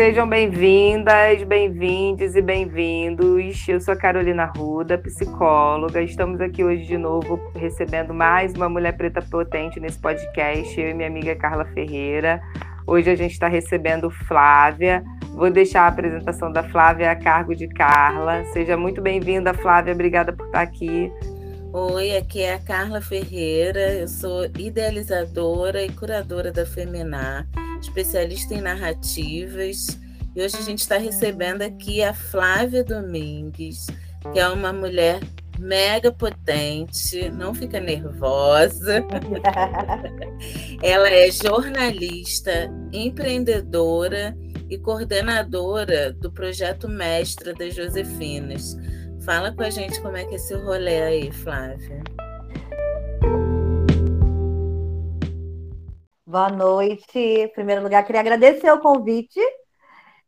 Sejam bem-vindas, bem-vindes e bem-vindos. Eu sou a Carolina Ruda, psicóloga. Estamos aqui hoje de novo recebendo mais uma mulher preta potente nesse podcast, eu e minha amiga Carla Ferreira. Hoje a gente está recebendo Flávia. Vou deixar a apresentação da Flávia a cargo de Carla. Seja muito bem-vinda, Flávia. Obrigada por estar aqui. Oi, aqui é a Carla Ferreira. Eu sou idealizadora e curadora da Feminar especialista em narrativas. E hoje a gente está recebendo aqui a Flávia Domingues, que é uma mulher mega potente, não fica nervosa. Ela é jornalista, empreendedora e coordenadora do projeto Mestra das Josefinas. Fala com a gente como é que é esse rolê aí, Flávia. Boa noite. Em primeiro lugar, queria agradecer o convite.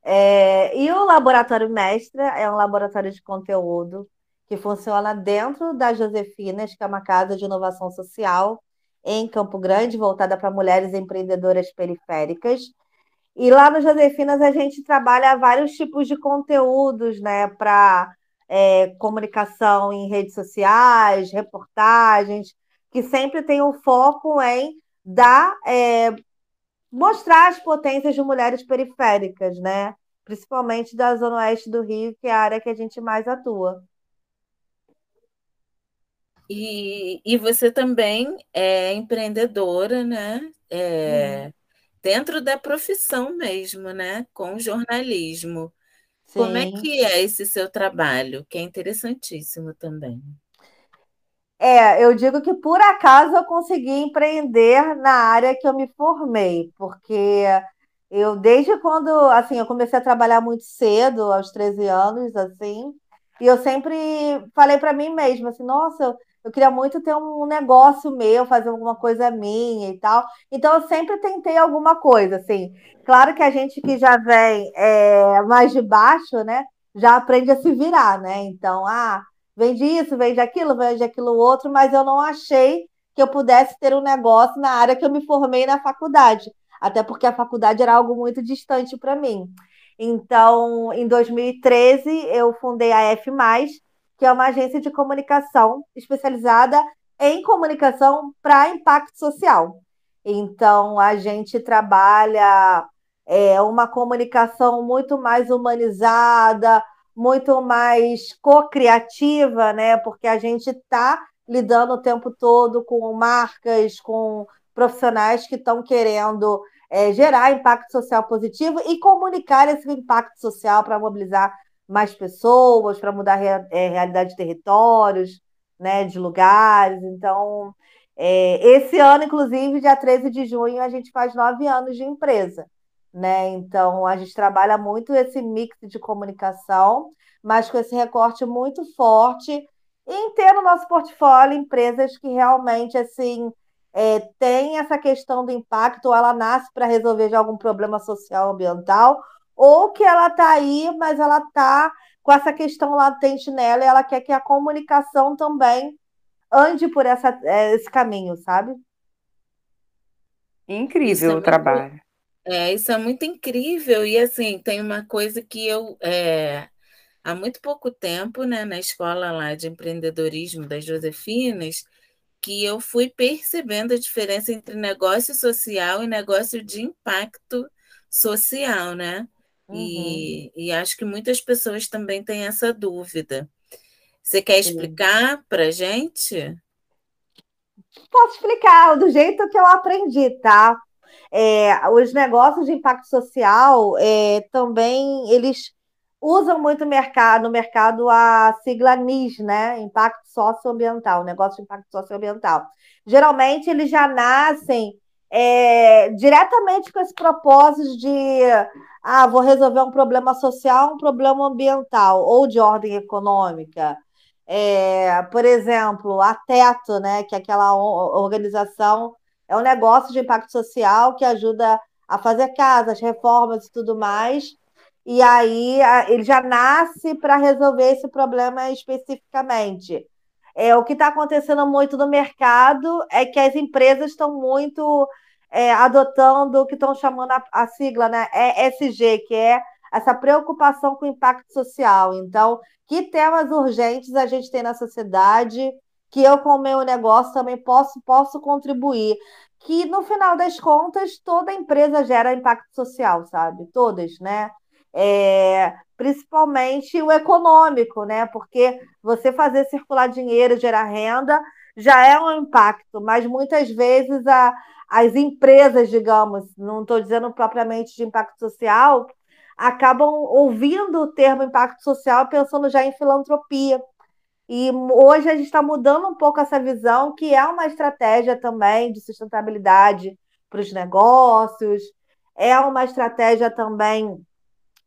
É, e o Laboratório Mestra é um laboratório de conteúdo que funciona dentro da Josefinas, que é uma casa de inovação social em Campo Grande, voltada para mulheres empreendedoras periféricas. E lá no Josefinas a gente trabalha vários tipos de conteúdos, né, para é, comunicação em redes sociais, reportagens, que sempre tem um foco em dar, é, mostrar as potências de mulheres periféricas, né? Principalmente da Zona Oeste do Rio, que é a área que a gente mais atua. E, e você também é empreendedora, né? É, hum. Dentro da profissão mesmo, né? Com jornalismo. Sim. Como é que é esse seu trabalho? Que é interessantíssimo também. É, eu digo que por acaso eu consegui empreender na área que eu me formei, porque eu desde quando, assim, eu comecei a trabalhar muito cedo, aos 13 anos, assim, e eu sempre falei para mim mesma, assim, nossa, eu, eu queria muito ter um negócio meu, fazer alguma coisa minha e tal. Então eu sempre tentei alguma coisa, assim. Claro que a gente que já vem é, mais de baixo, né, já aprende a se virar, né? Então, ah, vende isso, vende aquilo, vende aquilo outro, mas eu não achei que eu pudesse ter um negócio na área que eu me formei na faculdade, até porque a faculdade era algo muito distante para mim. Então, em 2013, eu fundei a F, que é uma agência de comunicação especializada em comunicação para impacto social. Então, a gente trabalha é, uma comunicação muito mais humanizada, muito mais co-criativa, né? Porque a gente está lidando o tempo todo com marcas, com profissionais que estão querendo é, gerar impacto social positivo e comunicar esse impacto social para mobilizar mais pessoas, para mudar a é, realidade de territórios, né, de lugares. Então, é, esse ano, inclusive, dia 13 de junho, a gente faz nove anos de empresa né? Então a gente trabalha muito esse mix de comunicação, mas com esse recorte muito forte em ter no nosso portfólio empresas que realmente assim é, tem essa questão do impacto, ou ela nasce para resolver de algum problema social ambiental, ou que ela está aí, mas ela está com essa questão latente nela e ela quer que a comunicação também ande por essa, é, esse caminho, sabe? Incrível o trabalho. É, isso é muito incrível. E assim, tem uma coisa que eu é, há muito pouco tempo, né, na escola lá de empreendedorismo das Josefinas, que eu fui percebendo a diferença entre negócio social e negócio de impacto social, né? Uhum. E, e acho que muitas pessoas também têm essa dúvida. Você quer explicar para gente? Posso explicar do jeito que eu aprendi, tá? É, os negócios de impacto social é, também eles usam muito mercado, no mercado a sigla NIS, né? Impacto socioambiental, negócio de impacto socioambiental. Geralmente eles já nascem é, diretamente com esse propósito de ah, vou resolver um problema social, um problema ambiental ou de ordem econômica. É, por exemplo, a Teto, né, que é aquela organização é um negócio de impacto social que ajuda a fazer casas, reformas e tudo mais. E aí ele já nasce para resolver esse problema especificamente. É, o que está acontecendo muito no mercado é que as empresas estão muito é, adotando o que estão chamando a, a sigla, né, ESG, que é essa preocupação com o impacto social. Então, que temas urgentes a gente tem na sociedade que eu, com o meu negócio, também posso, posso contribuir. Que, no final das contas, toda empresa gera impacto social, sabe? Todas, né? É, principalmente o econômico, né? Porque você fazer circular dinheiro, gerar renda, já é um impacto, mas muitas vezes a, as empresas, digamos, não estou dizendo propriamente de impacto social, acabam ouvindo o termo impacto social pensando já em filantropia. E hoje a gente está mudando um pouco essa visão, que é uma estratégia também de sustentabilidade para os negócios, é uma estratégia também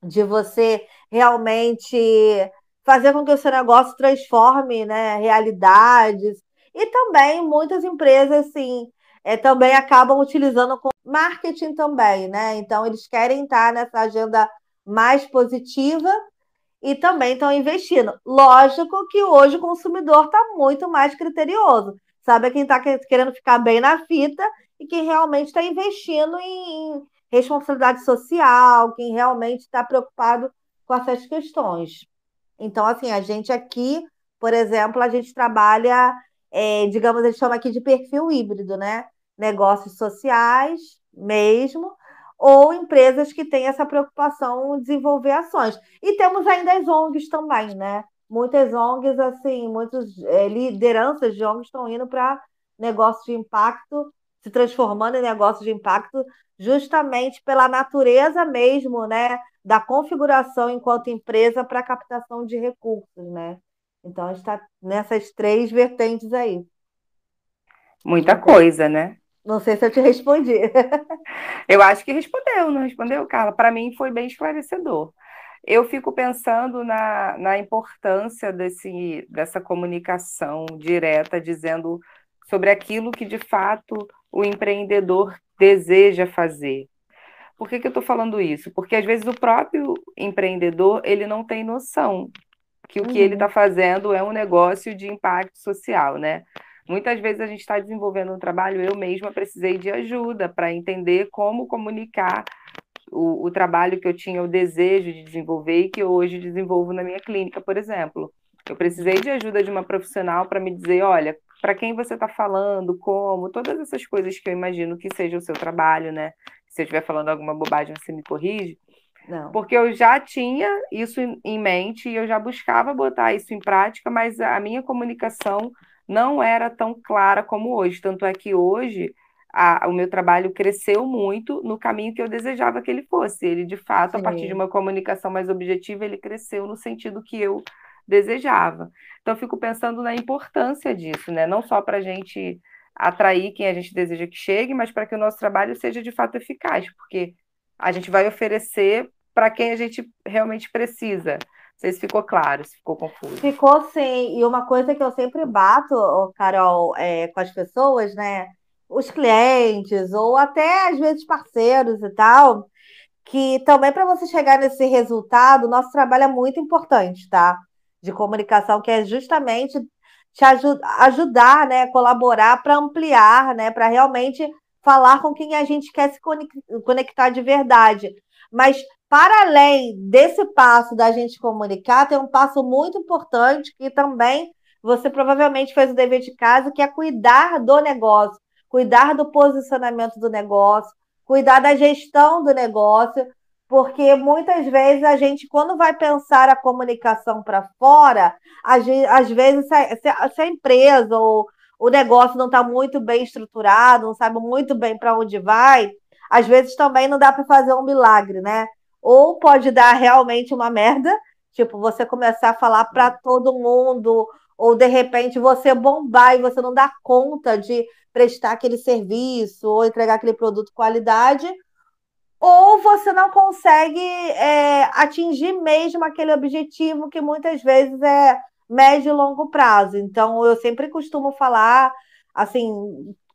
de você realmente fazer com que o seu negócio transforme né, realidades. E também muitas empresas, sim, é, também acabam utilizando com marketing também, né? Então, eles querem estar nessa agenda mais positiva e também estão investindo. Lógico que hoje o consumidor está muito mais criterioso. Sabe quem está querendo ficar bem na fita e quem realmente está investindo em responsabilidade social, quem realmente está preocupado com essas questões. Então, assim, a gente aqui, por exemplo, a gente trabalha, é, digamos, gente chama aqui de perfil híbrido, né? Negócios sociais mesmo, ou empresas que têm essa preocupação em desenvolver ações. E temos ainda as ONGs também, né? Muitas ONGs, assim, muitas é, lideranças de ONGs estão indo para negócios de impacto, se transformando em negócios de impacto, justamente pela natureza mesmo, né? Da configuração enquanto empresa para captação de recursos, né? Então, está nessas três vertentes aí. Muita coisa, né? Não sei se eu te respondi. eu acho que respondeu, não respondeu, Carla? Para mim foi bem esclarecedor. Eu fico pensando na, na importância desse, dessa comunicação direta, dizendo sobre aquilo que de fato o empreendedor deseja fazer. Por que, que eu estou falando isso? Porque às vezes o próprio empreendedor ele não tem noção que o que ele está uhum. fazendo é um negócio de impacto social, né? Muitas vezes a gente está desenvolvendo um trabalho, eu mesma precisei de ajuda para entender como comunicar o, o, trabalho que eu tinha o desejo de desenvolver e que hoje desenvolvo na minha clínica, por exemplo. Eu precisei de ajuda de uma profissional para me dizer, olha, para quem você está falando, como, todas essas coisas que eu imagino que seja o seu trabalho, né? Se eu estiver falando alguma bobagem, você me corrige. Não. Porque eu já tinha isso em mente e eu já buscava botar isso em prática, mas a minha comunicação não era tão clara como hoje. Tanto é que hoje a, o meu trabalho cresceu muito no caminho que eu desejava que ele fosse. Ele, de fato, Sim. a partir de uma comunicação mais objetiva, ele cresceu no sentido que eu desejava. Então, eu fico pensando na importância disso, né? Não só para a gente atrair quem a gente deseja que chegue, mas para que o nosso trabalho seja de fato eficaz, porque a gente vai oferecer para quem a gente realmente precisa sei se ficou claro, se ficou confuso. Ficou sim. E uma coisa que eu sempre bato, Carol, é, com as pessoas, né? Os clientes, ou até às vezes parceiros e tal, que também para você chegar nesse resultado, nosso trabalho é muito importante, tá? De comunicação, que é justamente te ajud ajudar, né? Colaborar para ampliar, né? Para realmente falar com quem a gente quer se conectar de verdade. Mas para além desse passo da gente comunicar, tem um passo muito importante que também você provavelmente fez o dever de casa, que é cuidar do negócio, cuidar do posicionamento do negócio, cuidar da gestão do negócio, porque muitas vezes a gente, quando vai pensar a comunicação para fora, às vezes se a empresa ou o negócio não está muito bem estruturado, não sabe muito bem para onde vai, às vezes também não dá para fazer um milagre, né? ou pode dar realmente uma merda, tipo, você começar a falar para todo mundo, ou de repente você bombar e você não dá conta de prestar aquele serviço ou entregar aquele produto qualidade, ou você não consegue é, atingir mesmo aquele objetivo que muitas vezes é médio e longo prazo. Então, eu sempre costumo falar, assim,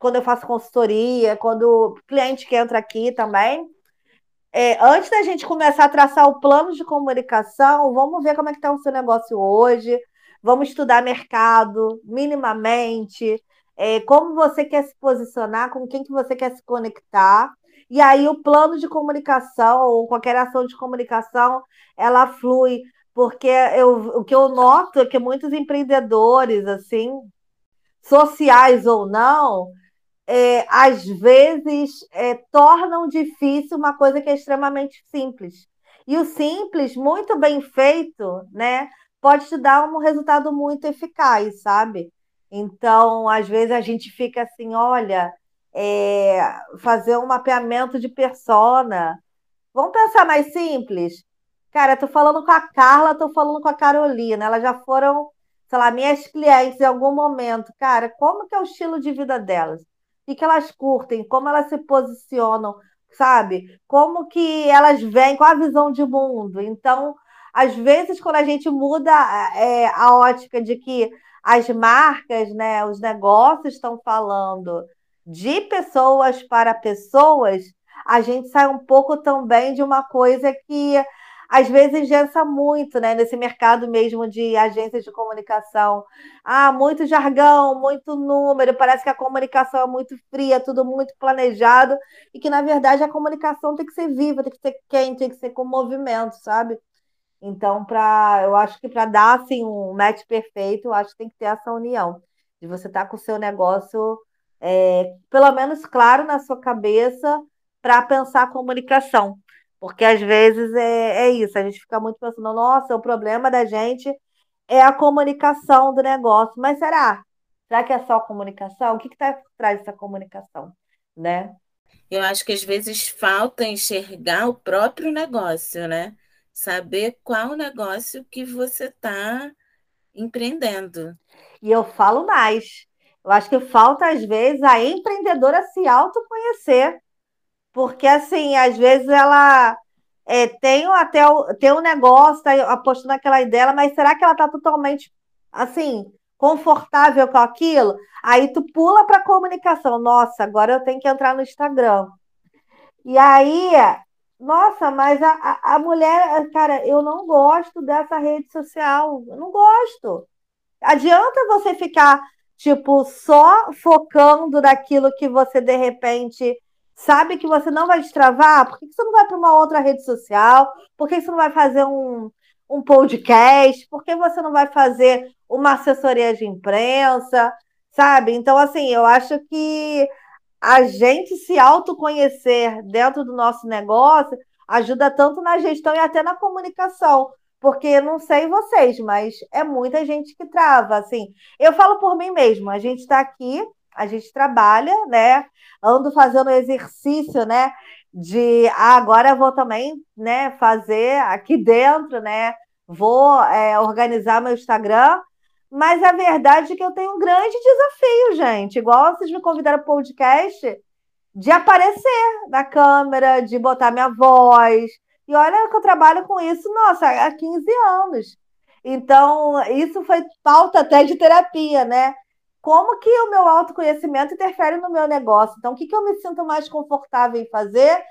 quando eu faço consultoria, quando o cliente que entra aqui também, é, antes da gente começar a traçar o plano de comunicação, vamos ver como é que está o seu negócio hoje, vamos estudar mercado minimamente, é, como você quer se posicionar, com quem que você quer se conectar. E aí o plano de comunicação ou qualquer ação de comunicação, ela flui, porque eu, o que eu noto é que muitos empreendedores, assim, sociais ou não, é, às vezes é, tornam difícil uma coisa que é extremamente simples. E o simples, muito bem feito, né, pode te dar um resultado muito eficaz, sabe? Então, às vezes a gente fica assim, olha, é, fazer um mapeamento de persona. Vamos pensar mais simples? Cara, tô falando com a Carla, tô falando com a Carolina. Elas já foram, sei lá, minhas clientes em algum momento. Cara, como que é o estilo de vida delas? O que elas curtem? Como elas se posicionam? Sabe? Como que elas vêm? Qual a visão de mundo? Então, às vezes, quando a gente muda é, a ótica de que as marcas, né, os negócios estão falando de pessoas para pessoas, a gente sai um pouco também de uma coisa que às vezes gessa muito, né, nesse mercado mesmo de agências de comunicação. Ah, muito jargão, muito número, parece que a comunicação é muito fria, tudo muito planejado, e que na verdade a comunicação tem que ser viva, tem que ser quente, tem que ser com movimento, sabe? Então, para eu acho que para dar assim um match perfeito, eu acho que tem que ter essa união de você estar tá com o seu negócio é, pelo menos claro na sua cabeça para pensar a comunicação. Porque às vezes é, é isso, a gente fica muito pensando, nossa, o problema da gente é a comunicação do negócio. Mas será? Será que é só a comunicação? O que está por trás dessa comunicação? Né? Eu acho que às vezes falta enxergar o próprio negócio, né? Saber qual negócio que você está empreendendo. E eu falo mais. Eu acho que falta, às vezes, a empreendedora se autoconhecer. Porque, assim, às vezes ela é, tem até tem um negócio, está apostando naquela ideia, mas será que ela está totalmente, assim, confortável com aquilo? Aí tu pula para comunicação. Nossa, agora eu tenho que entrar no Instagram. E aí, nossa, mas a, a mulher, cara, eu não gosto dessa rede social. Eu não gosto. Adianta você ficar tipo, só focando naquilo que você de repente sabe que você não vai destravar, por que você não vai para uma outra rede social? Por que você não vai fazer um, um podcast? Por que você não vai fazer uma assessoria de imprensa? Sabe? Então, assim, eu acho que a gente se autoconhecer dentro do nosso negócio ajuda tanto na gestão e até na comunicação porque não sei vocês, mas é muita gente que trava, assim. Eu falo por mim mesma, a gente está aqui, a gente trabalha, né? Ando fazendo exercício, né? De ah, agora vou também, né? Fazer aqui dentro, né? Vou é, organizar meu Instagram, mas a verdade é que eu tenho um grande desafio, gente. Igual vocês me convidaram para o podcast, de aparecer na câmera, de botar minha voz, e olha que eu trabalho com isso, nossa, há 15 anos. Então, isso foi pauta até de terapia, né? Como que o meu autoconhecimento interfere no meu negócio? Então, o que, que eu me sinto mais confortável em fazer?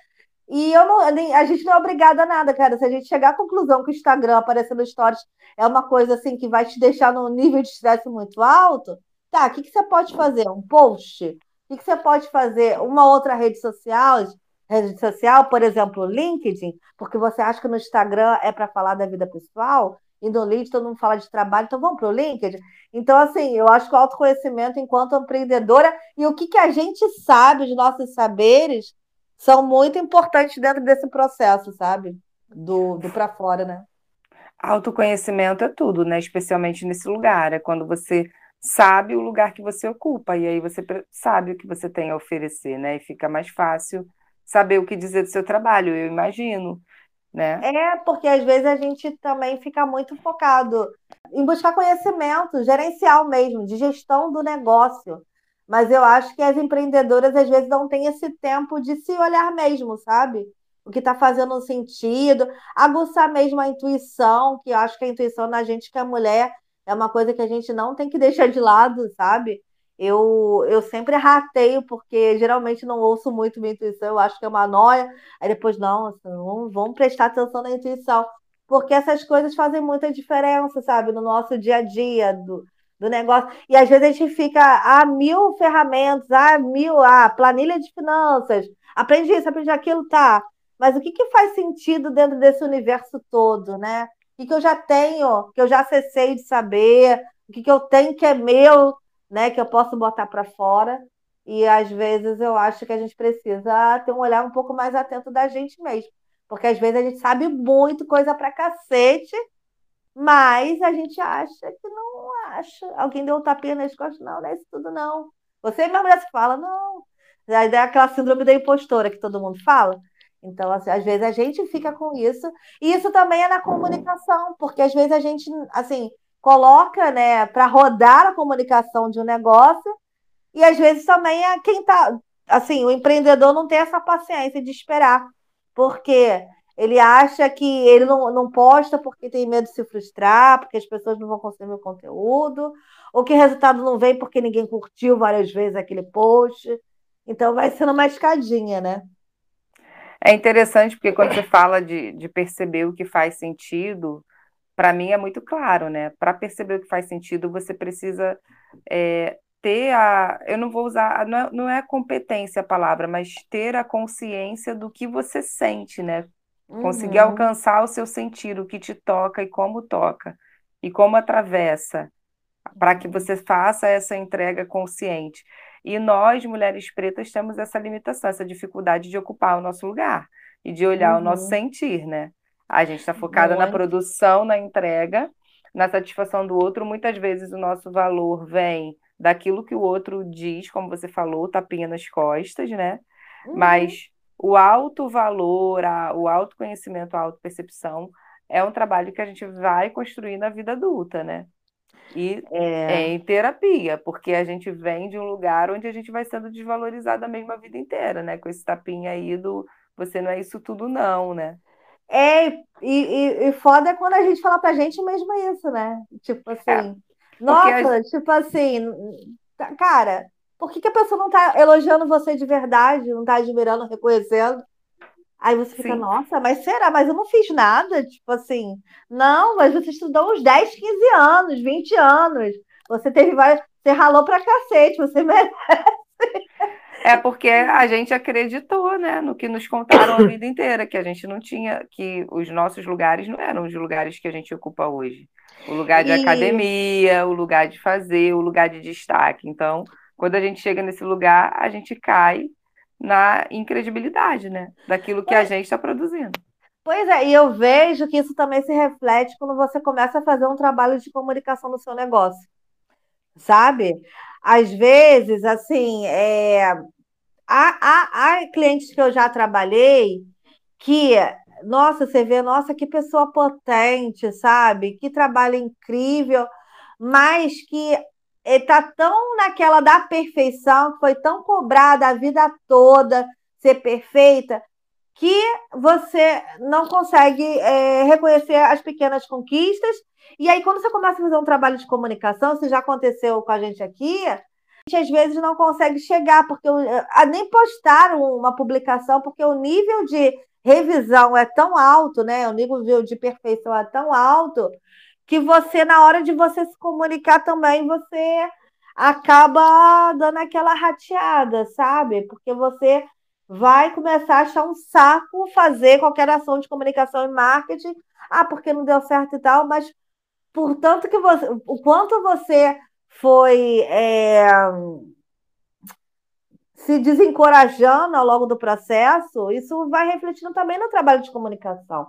E eu não, a gente não é obrigada a nada, cara. Se a gente chegar à conclusão que o Instagram aparecendo stories é uma coisa assim que vai te deixar num nível de estresse muito alto, tá, o que, que você pode fazer? Um post? O que, que você pode fazer? Uma outra rede social? rede social, por exemplo, LinkedIn, porque você acha que no Instagram é para falar da vida pessoal e LinkedIn todo mundo fala de trabalho, então vamos para o LinkedIn. Então, assim, eu acho que o autoconhecimento enquanto empreendedora e o que, que a gente sabe, os nossos saberes, são muito importantes dentro desse processo, sabe? Do, do para fora, né? Autoconhecimento é tudo, né? Especialmente nesse lugar. É quando você sabe o lugar que você ocupa, e aí você sabe o que você tem a oferecer, né? E fica mais fácil saber o que dizer do seu trabalho, eu imagino, né? É, porque às vezes a gente também fica muito focado em buscar conhecimento gerencial mesmo, de gestão do negócio. Mas eu acho que as empreendedoras às vezes não têm esse tempo de se olhar mesmo, sabe? O que está fazendo sentido, aguçar mesmo a intuição, que eu acho que a intuição na gente que é mulher é uma coisa que a gente não tem que deixar de lado, sabe? Eu, eu sempre rateio, porque geralmente não ouço muito minha intuição, eu acho que é uma noia. Aí depois, não, vamos, vamos prestar atenção na intuição, porque essas coisas fazem muita diferença, sabe, no nosso dia a dia, do, do negócio. E às vezes a gente fica a mil ferramentas, a mil, a planilha de finanças, aprende isso, aprende aquilo, tá. Mas o que, que faz sentido dentro desse universo todo, né? O que, que eu já tenho, que eu já cessei de saber, o que, que eu tenho que é meu, né? Que eu posso botar para fora. E às vezes eu acho que a gente precisa ter um olhar um pouco mais atento da gente mesmo. Porque às vezes a gente sabe muito coisa pra cacete, mas a gente acha que não acha. Alguém deu um tapinha nas costas, não, não é isso tudo, não. Você mesmo já se fala, não. Aí é aquela síndrome da impostora que todo mundo fala. Então, assim, às vezes a gente fica com isso. E isso também é na comunicação, porque às vezes a gente, assim, coloca, né, para rodar a comunicação de um negócio, e às vezes também é quem tá, assim, o empreendedor não tem essa paciência de esperar, porque ele acha que ele não, não posta porque tem medo de se frustrar, porque as pessoas não vão consumir o conteúdo, ou que o resultado não vem porque ninguém curtiu várias vezes aquele post. Então vai sendo uma escadinha, né? É interessante porque quando você fala de, de perceber o que faz sentido, para mim é muito claro, né? Para perceber o que faz sentido, você precisa é, ter a. Eu não vou usar, não é, não é competência a palavra, mas ter a consciência do que você sente, né? Conseguir Uhum. alcançar o seu sentir, o que te toca e como toca, e como atravessa, para que você faça essa entrega consciente. E nós, mulheres pretas, temos essa limitação, essa dificuldade de ocupar o nosso lugar e de olhar o nosso Uhum. sentir, né? A gente está focada na Muito. produção, na entrega, na satisfação do outro. Muitas vezes o nosso valor vem daquilo que o outro diz, como você falou, tapinha nas costas, né? Uhum. Mas o alto valor, a- o autoconhecimento, a autopercepção é um trabalho que a gente vai construir na vida adulta, né? E É. é em terapia, porque a gente vem de um lugar onde a gente vai sendo desvalorizada mesmo a vida inteira, né? Com esse tapinha aí do você não é isso tudo, não, né? É, e, e, e foda é quando a gente fala pra gente mesmo isso, né? Tipo É, assim, a, nossa, tipo assim, cara, por que que a pessoa não tá elogiando você de verdade, não tá admirando, reconhecendo? Aí você fica, sim, nossa, mas será? Mas eu não fiz nada, tipo assim, não, mas você estudou uns 10, 15 anos, 20 anos, você teve várias, você ralou pra cacete, você merece. É porque a gente acreditou, né, no que nos contaram a vida inteira, que a gente não tinha, que os nossos lugares não eram os lugares que a gente ocupa hoje. O lugar de E academia, o lugar de fazer, o lugar de destaque. Então, quando a gente chega nesse lugar, a gente cai na incredibilidade, né, daquilo que a gente está produzindo. Pois é, e eu vejo que isso também se reflete quando você começa a fazer um trabalho de comunicação no seu negócio, sabe? Às vezes, assim, é, há, há, há clientes que eu já trabalhei que, nossa, você vê, nossa, que pessoa potente, sabe? Que trabalho incrível, mas que está tão naquela da perfeição, que foi tão cobrada a vida toda ser perfeita que você não consegue é, reconhecer as pequenas conquistas. E aí, quando você começa a fazer um trabalho de comunicação, isso já aconteceu com a gente aqui, a gente às vezes não consegue chegar, porque a, nem postar uma publicação, porque o nível de revisão é tão alto, né? O nível de perfeição é tão alto que você, na hora de você se comunicar também, você acaba dando aquela rateada, sabe? Porque você vai começar a achar um saco fazer qualquer ação de comunicação e marketing. Ah, porque não deu certo e tal, mas portanto que você, o quanto você foi é, se desencorajando ao longo do processo, isso vai refletindo também no trabalho de comunicação.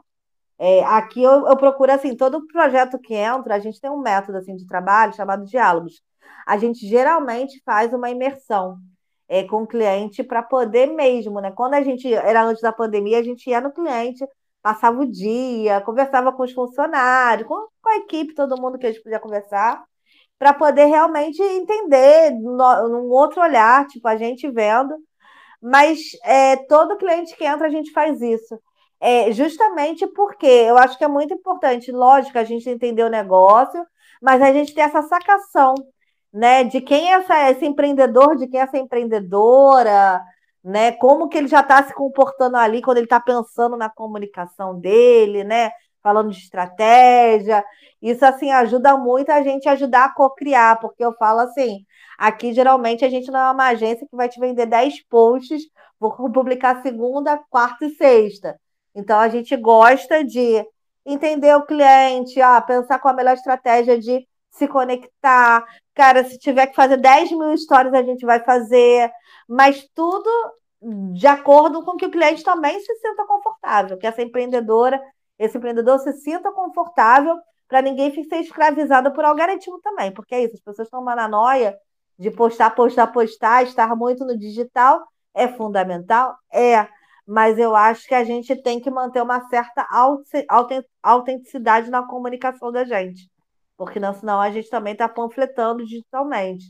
É, aqui eu, eu, procuro assim, todo projeto que entra, a gente tem um método assim de trabalho chamado diálogos. A gente geralmente faz uma imersão é, com o cliente para poder mesmo, né? Quando a gente era antes da pandemia, a gente ia no cliente, passava o dia, conversava com os funcionários, com, com a equipe, todo mundo que a gente podia conversar, para poder realmente entender no, num outro olhar, tipo, a gente vendo. Mas é, todo cliente que entra, a gente faz isso. É, justamente porque eu acho que é muito importante, lógico, a gente entender o negócio, mas a gente ter essa sacação né, de quem é essa, esse empreendedor, de quem é essa empreendedora, né, como que ele já está se comportando ali quando ele está pensando na comunicação dele, né, falando de estratégia. Isso assim ajuda muito a gente ajudar a co-criar, porque eu falo assim, aqui geralmente a gente não é uma agência que vai te vender 10 posts, vou publicar segunda, quarta e sexta. Então a gente gosta de entender o cliente, ah, pensar com a melhor estratégia de se conectar. Cara, se tiver que fazer 10 mil histórias, a gente vai fazer, mas tudo de acordo com que o cliente também se sinta confortável, que essa empreendedora, esse empreendedor se sinta confortável para ninguém ser escravizado por algoritmo também, porque é isso, as pessoas estão na noia de postar, postar, postar, estar muito no digital, é fundamental? É, mas eu acho que a gente tem que manter uma certa autenticidade na comunicação da gente, porque não, senão a gente também está panfletando digitalmente.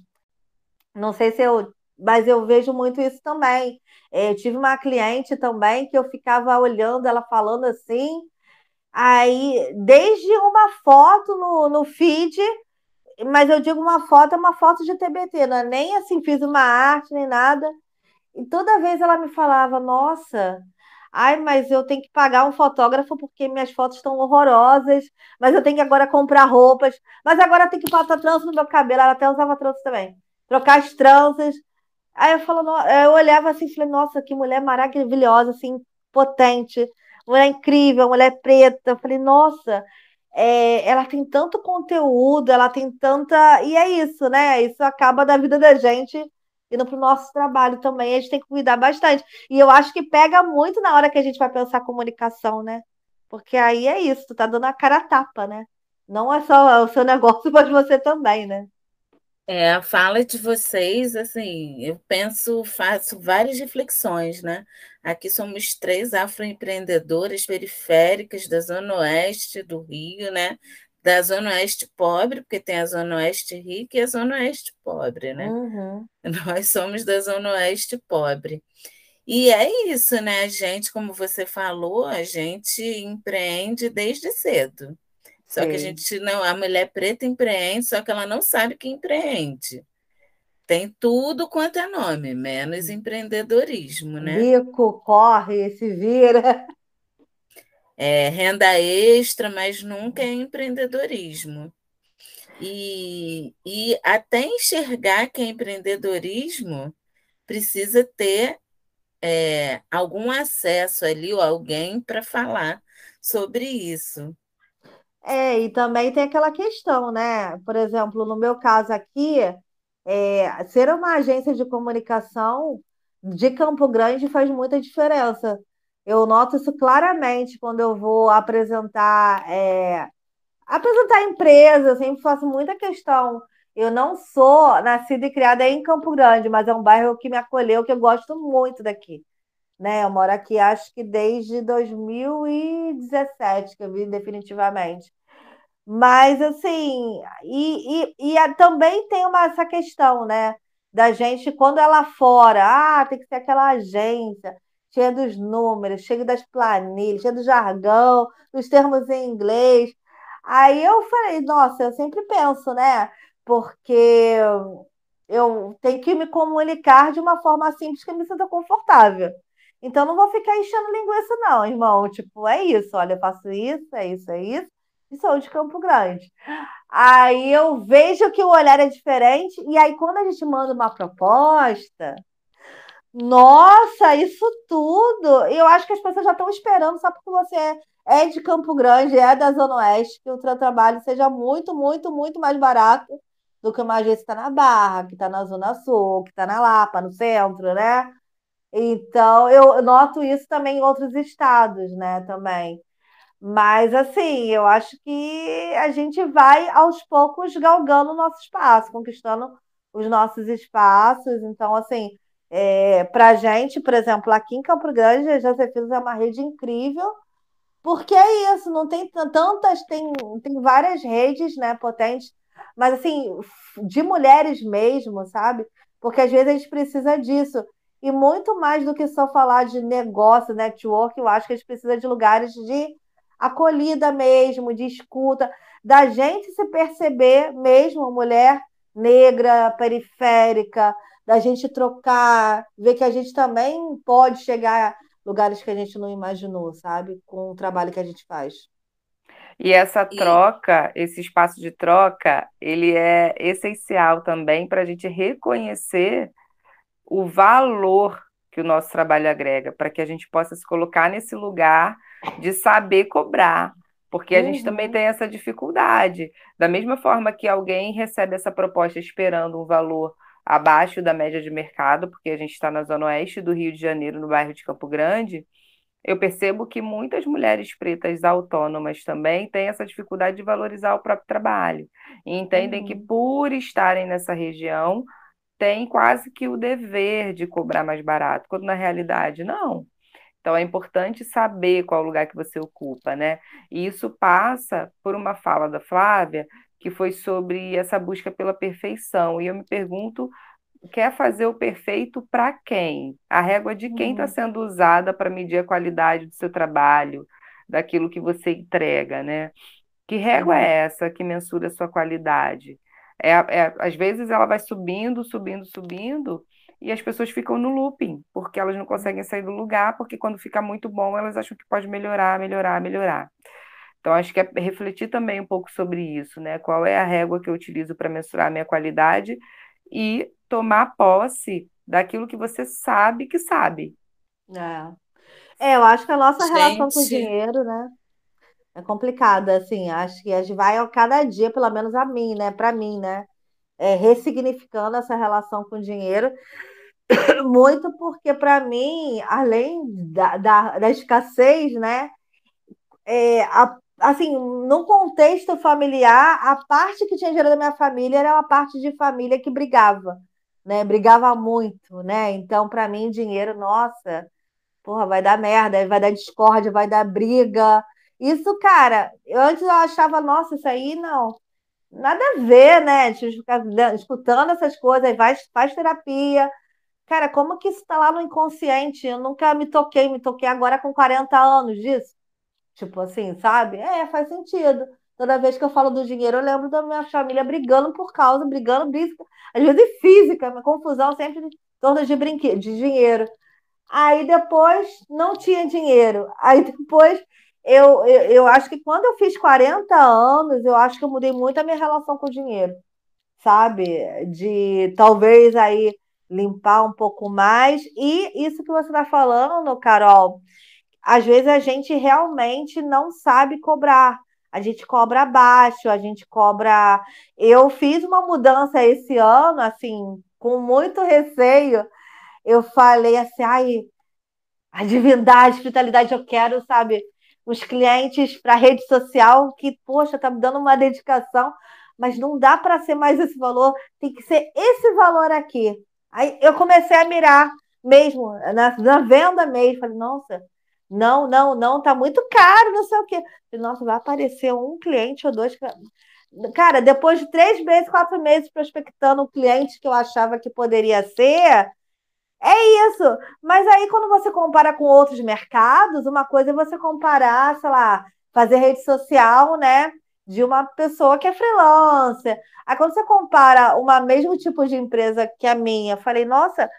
Não sei se eu mas eu vejo muito isso também. É, eu tive uma cliente também que eu ficava olhando ela falando assim, aí desde uma foto no, no feed, mas eu digo uma foto, é uma foto de TBT, não é nem assim, fiz uma arte nem nada. E toda vez ela me falava, nossa, ai, mas eu tenho que pagar um fotógrafo porque minhas fotos estão horrorosas, mas eu tenho que agora comprar roupas, mas agora tenho que botar trança no meu cabelo, ela até usava trança também. Trocar as tranças, Aí eu falo, eu olhava assim e falei, nossa, que mulher maravilhosa, assim, potente, mulher incrível, mulher preta. Eu falei, nossa, é, ela tem tanto conteúdo, ela tem tanta. E é isso, né? Isso acaba da vida da gente indo para o nosso trabalho também. A gente tem que cuidar bastante. E eu acho que pega muito na hora que a gente vai pensar comunicação, né? Porque aí é isso, tu tá dando a cara a tapa, né? Não é só o seu negócio, mas você também, né? É, a fala de vocês, assim, eu penso, faço várias reflexões, né? Aqui somos três afroempreendedoras periféricas da Zona Oeste do Rio, né? Da Zona Oeste pobre, porque tem a Zona Oeste rica e a Zona Oeste pobre, né? Uhum. Nós somos da Zona Oeste pobre. E é isso, né? A gente, como você falou, a gente empreende desde cedo. Só Sim. que a gente não, a mulher preta empreende, só que ela não sabe que empreende. Tem tudo quanto é nome, menos empreendedorismo, né? Rico, corre, se vira. É renda extra, mas nunca é empreendedorismo. E, e até enxergar que é empreendedorismo, precisa ter é, algum acesso ali ou alguém para falar sobre isso. É, e também tem aquela questão, né? Por exemplo, no meu caso aqui, é, ser uma agência de comunicação de Campo Grande faz muita diferença. Eu noto isso claramente quando eu vou apresentar, é, apresentar empresa, eu sempre faço muita questão. Eu não sou nascida e criada em Campo Grande, mas é um bairro que me acolheu, que eu gosto muito daqui. Né? Eu moro aqui acho que desde 2017 que eu vim definitivamente. Mas assim, e, e, e também tem uma, essa questão, né? Da gente, quando é lá fora, ah, tem que ser aquela agência cheia dos números, cheia das planilhas, cheia do jargão, dos termos em inglês. Aí eu falei, nossa, eu sempre penso, né? Porque eu tenho que me comunicar de uma forma simples que me sinta confortável. Então, não vou ficar enchendo linguiça, não, irmão. Tipo, é isso, olha, eu faço isso, é isso, é isso, e sou de Campo Grande. Aí eu vejo que o olhar é diferente, e aí quando a gente manda uma proposta, nossa, isso tudo! Eu acho que as pessoas já estão esperando, só porque você é de Campo Grande, é da Zona Oeste, que o seu trabalho seja muito, muito, muito mais barato do que uma agência que está na Barra, que está na Zona Sul, que está na Lapa, no centro, né? Então, eu noto isso também em outros estados, né, também. Mas, assim, eu acho que a gente vai aos poucos galgando o nosso espaço, conquistando os nossos espaços. Então, assim, é, para a gente, por exemplo, aqui em Campo Grande, a Josefinos é uma rede incrível, porque é isso, não tem tantas, tem, tem várias redes, né, potentes, mas, assim, de mulheres mesmo, sabe? Porque às vezes a gente precisa disso. E muito mais do que só falar de negócio, network, eu acho que a gente precisa de lugares de acolhida mesmo, de escuta, da gente se perceber mesmo, mulher negra, periférica, da gente trocar, ver que a gente também pode chegar a lugares que a gente não imaginou, sabe? Com o trabalho que a gente faz. E essa troca, e... esse espaço de troca, ele é essencial também para a gente reconhecer o valor que o nosso trabalho agrega, para que a gente possa se colocar nesse lugar de saber cobrar, porque a uhum. gente também uhum. tem essa dificuldade. Da mesma forma que alguém recebe essa proposta esperando um valor abaixo da média de mercado, porque a gente está na zona oeste do Rio de Janeiro, no bairro de Campo Grande, eu percebo que muitas mulheres pretas autônomas também têm essa dificuldade de valorizar o próprio trabalho e entendem uhum. que por estarem nessa região têm quase que o dever de cobrar mais barato, quando na realidade não. Então é importante saber qual lugar que você ocupa, né? E isso passa por uma fala da Flávia que foi sobre essa busca pela perfeição. E eu me pergunto quer fazer o perfeito para quem? A régua de quem está uhum. sendo usada para medir a qualidade do seu trabalho, daquilo que você entrega, né? Que régua é uhum. essa que mensura a sua qualidade? É, é, às vezes ela vai subindo, subindo, subindo, e as pessoas ficam no looping, porque elas não conseguem sair do lugar, porque quando fica muito bom, elas acham que pode melhorar, melhorar, melhorar. Então, acho que é refletir também um pouco sobre isso, né? Qual é a régua que eu utilizo para mensurar a minha qualidade e tomar posse daquilo que você sabe que sabe. É, é eu acho que a nossa Gente. relação com o dinheiro, né? É complicada, assim, acho que a gente vai a cada dia, pelo menos a mim, né? Para mim, né? É, ressignificando essa relação com o dinheiro, muito porque, para mim, além da, da, da escassez, né? É, a, assim, no contexto familiar, a parte que tinha dinheiro da minha família era uma parte de família que brigava né? Brigava muito, né? Então, para mim, dinheiro, nossa, porra, vai dar merda, vai dar discórdia, vai dar briga. Isso, cara, eu antes eu achava, nossa, isso aí não, nada a ver, né? Ficar escutando essas coisas, vai, faz terapia. Cara, como que isso tá lá no inconsciente? Eu nunca me toquei, me toquei agora com 40 anos disso. Tipo assim, sabe? É, faz sentido. Toda vez que eu falo do dinheiro, eu lembro da minha família brigando por causa, brigando, briga, às vezes física, uma confusão sempre em torno de brinquedo, de dinheiro. Aí depois não tinha dinheiro. Aí depois eu, eu, eu acho que quando eu fiz 40 anos, eu acho que eu mudei muito a minha relação com o dinheiro, sabe? De talvez aí limpar um pouco mais. E isso que você está falando, Carol, às vezes a gente realmente não sabe cobrar a gente cobra abaixo, a gente cobra. Eu fiz uma mudança esse ano, assim, com muito receio. Eu falei assim, ai, a divindade, a espiritualidade, eu quero, sabe, os clientes para rede social que, poxa, tá me dando uma dedicação, mas não dá para ser mais esse valor, tem que ser esse valor aqui. Aí eu comecei a mirar mesmo, na, na venda mesmo, falei, nossa, não, não, não, tá muito caro, não sei o quê. Nossa, vai aparecer um cliente ou dois. Cara, depois de três meses, quatro meses prospectando um cliente que eu achava que poderia ser, é isso. Mas aí, quando você compara com outros mercados, uma coisa é você comparar, sei lá, fazer rede social, né? De uma pessoa que é freelancer. Aí, quando você compara uma mesmo tipo de empresa que a minha, falei, nossa,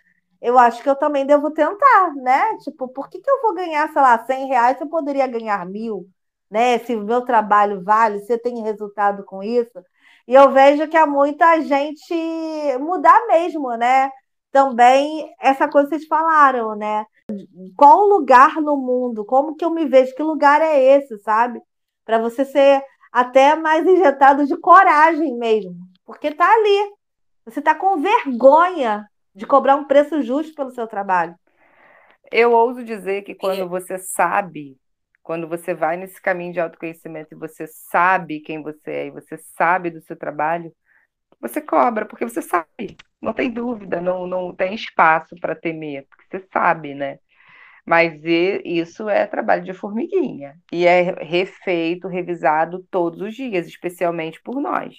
eu acho que eu também devo tentar, né? Tipo, por que, que eu vou ganhar, sei lá, 100 reais se eu poderia ganhar mil, né? Se o meu trabalho vale, se eu tenho resultado com isso. E eu vejo que há muita gente mudar mesmo, né? Também essa coisa que vocês falaram, né? Qual lugar no mundo? Como que eu me vejo? Que lugar é esse, sabe? Para você ser até mais injetado de coragem mesmo. Porque tá ali. Você tá com vergonha de cobrar um preço justo pelo seu trabalho. Eu ouso dizer que quando você sabe, quando você vai nesse caminho de autoconhecimento e você sabe quem você é e você sabe do seu trabalho, você cobra, porque você sabe, não tem dúvida, não, não tem espaço para temer, porque você sabe, né? Mas isso é trabalho de formiguinha e é refeito, revisado todos os dias, especialmente por nós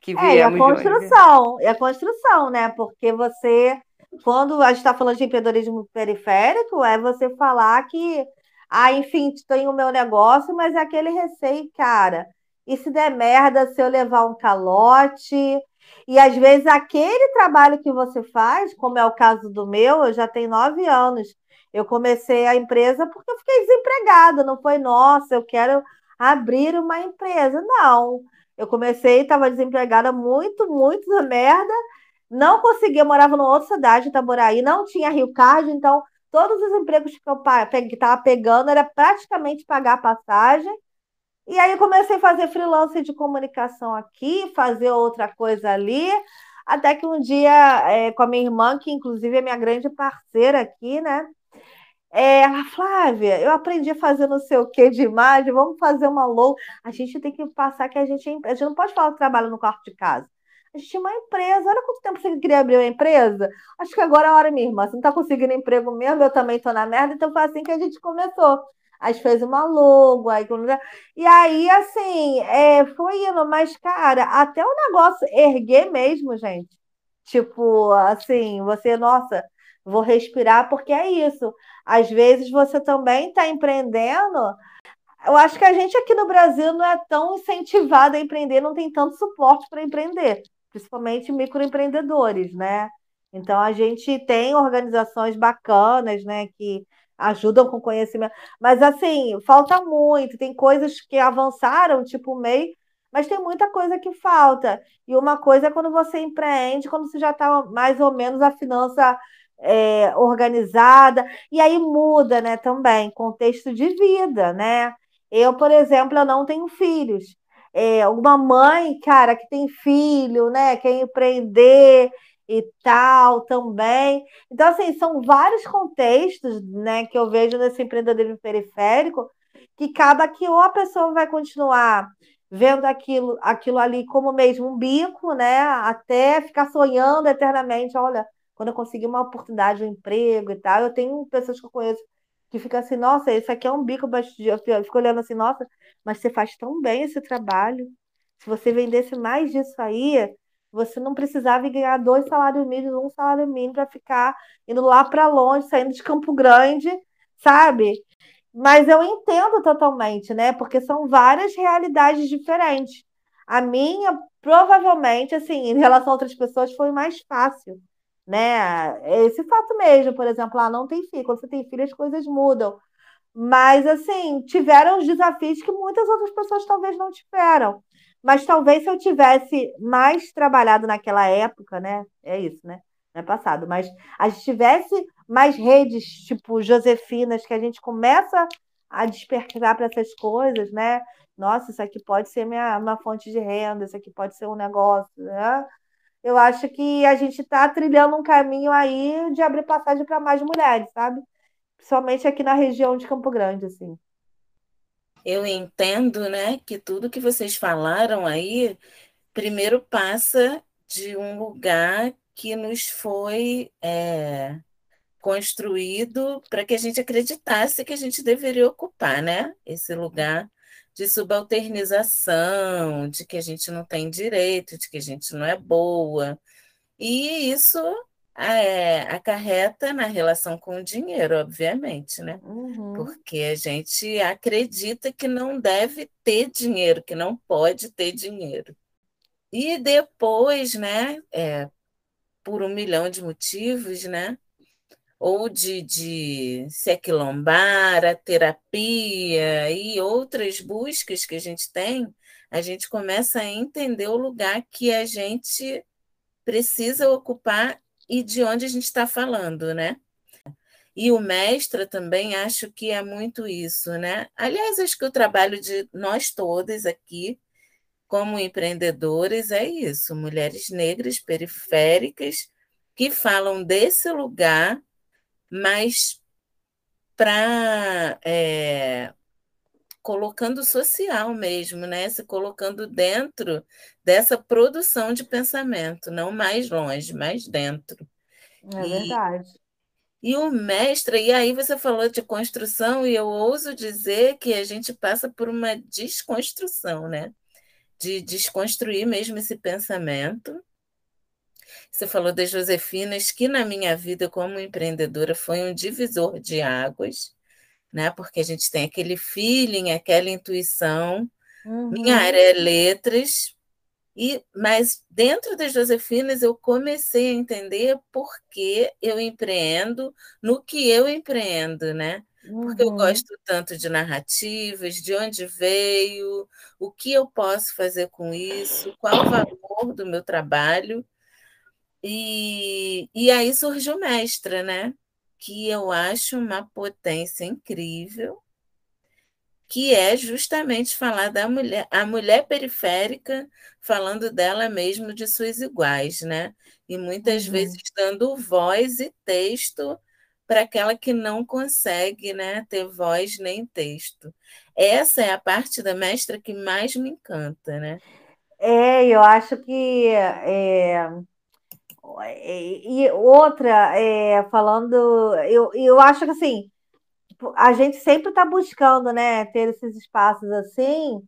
que viemos é, e a construção, e a construção, né? Porque você, quando a gente está falando de empreendedorismo periférico, é você falar que, ah, enfim, tenho o meu negócio, mas é aquele receio, cara. E se der merda, se eu levar um calote? E às vezes aquele trabalho que você faz, como é o caso do meu, eu já tenho nove anos. Eu comecei a empresa porque eu fiquei desempregada, não foi, nossa, eu quero abrir uma empresa. Não. Eu comecei, estava desempregada muito, muito na merda. Não conseguia, morava numa outra cidade, Itaboraí, não tinha Rio Card, então todos os empregos que eu estava pegando era praticamente pagar a passagem. E aí comecei a fazer freelance de comunicação aqui, fazer outra coisa ali, até que um dia, é, com a minha irmã, que inclusive é minha grande parceira aqui, né? É, ela, Flávia, eu aprendi a fazer não sei o que de imagem, vamos fazer uma logo. A gente tem que passar que a gente, é a gente não pode falar que trabalha no quarto de casa. A gente tinha uma empresa. Olha quanto tempo você queria abrir uma empresa. Acho que agora é a hora, minha irmã. Você não está conseguindo emprego mesmo, eu também estou na merda, então foi assim que a gente começou. Aí fez uma logo, aí... e aí, assim, é, foi indo, mas, cara, até o negócio erguer mesmo, gente. Tipo, assim, você, nossa, vou respirar, porque é isso. Às vezes você também está empreendendo. Eu acho que a gente aqui no Brasil não é tão incentivado a empreender, não tem tanto suporte para empreender principalmente microempreendedores, né? Então a gente tem organizações bacanas, né, que ajudam com conhecimento, mas assim, falta muito, tem coisas que avançaram, tipo o MEI, mas tem muita coisa que falta. E uma coisa é quando você empreende, quando você já está mais ou menos a finança é, organizada, e aí muda, né, também, contexto de vida, né? Eu, por exemplo, eu não tenho filhos é, uma mãe, cara, que tem filho, né, quer empreender e tal também. Então, assim, são vários contextos, né, que eu vejo nesse empreendedorismo periférico, que acaba que ou a pessoa vai continuar vendo aquilo, aquilo ali como mesmo um bico, né, até ficar sonhando eternamente, olha, quando eu conseguir uma oportunidade, um emprego e tal. Eu tenho pessoas que eu conheço que ficam assim, nossa, isso aqui é um bico, eu fico olhando assim, nossa, mas você faz tão bem esse trabalho. Se você vendesse mais disso aí, você não precisava ganhar dois salários mínimos, um salário mínimo para ficar indo lá para longe, saindo de Campo Grande, sabe? Mas eu entendo totalmente, né? Porque são várias realidades diferentes. A minha, provavelmente, assim, em relação a outras pessoas, foi mais fácil, né? Esse fato mesmo, por exemplo, lá ah, não tem filho. Quando você tem filho, as coisas mudam. Mas, assim, tiveram os desafios que muitas outras pessoas talvez não tiveram. Mas talvez se eu tivesse mais trabalhado naquela época, né? É isso, né? Não é passado, mas a gente tivesse mais redes, tipo Josefinas, que a gente começa a despertar para essas coisas, né? Nossa, isso aqui pode ser minha, uma fonte de renda, isso aqui pode ser um negócio, né? Eu acho que a gente está trilhando um caminho aí de abrir passagem para mais mulheres, sabe? Principalmente aqui na região de Campo Grande, assim. Eu entendo, né, que tudo que vocês falaram aí, primeiro passa de um lugar que nos foi é, construído para que a gente acreditasse que a gente deveria ocupar, né? Esse lugar de subalternização, de que a gente não tem direito, de que a gente não é boa. E isso é, acarreta na relação com o dinheiro, obviamente, né? Uhum. Porque a gente acredita que não deve ter dinheiro, que não pode ter dinheiro. E depois, né, é, por um milhão de motivos, né? Ou de, de se aquilombar, a terapia e outras buscas que a gente tem, a gente começa a entender o lugar que a gente precisa ocupar e de onde a gente está falando, né? E o mestre também acho que é muito isso, né? Aliás, acho que o trabalho de nós todas aqui, como empreendedores, é isso: mulheres negras periféricas que falam desse lugar, mas para é, colocando social mesmo, né? Se colocando dentro dessa produção de pensamento, não mais longe, mais dentro. É e, verdade. E o mestre, e aí você falou de construção, e eu ouso dizer que a gente passa por uma desconstrução, né? De desconstruir mesmo esse pensamento. Você falou das Josefinas, que na minha vida como empreendedora foi um divisor de águas né? Porque a gente tem aquele feeling, aquela intuição. Uhum. Minha área é letras, E, mas dentro das Josefinas eu comecei a entender por que eu empreendo no que eu empreendo, né? Porque eu Uhum. gosto tanto de narrativas, de onde veio, o que eu posso fazer com isso, qual o valor do meu trabalho. E, e aí surgiu Mestra, né? Que eu acho uma potência incrível, que é justamente falar da mulher, a mulher periférica, falando dela mesmo, de suas iguais, né? E muitas Uhum. vezes dando voz e texto para aquela que não consegue né, ter voz nem texto. Essa é a parte da mestra que mais me encanta, né? É, eu acho que é, e e outra, é, falando, eu, eu acho que assim, a gente sempre está buscando, né, ter esses espaços assim,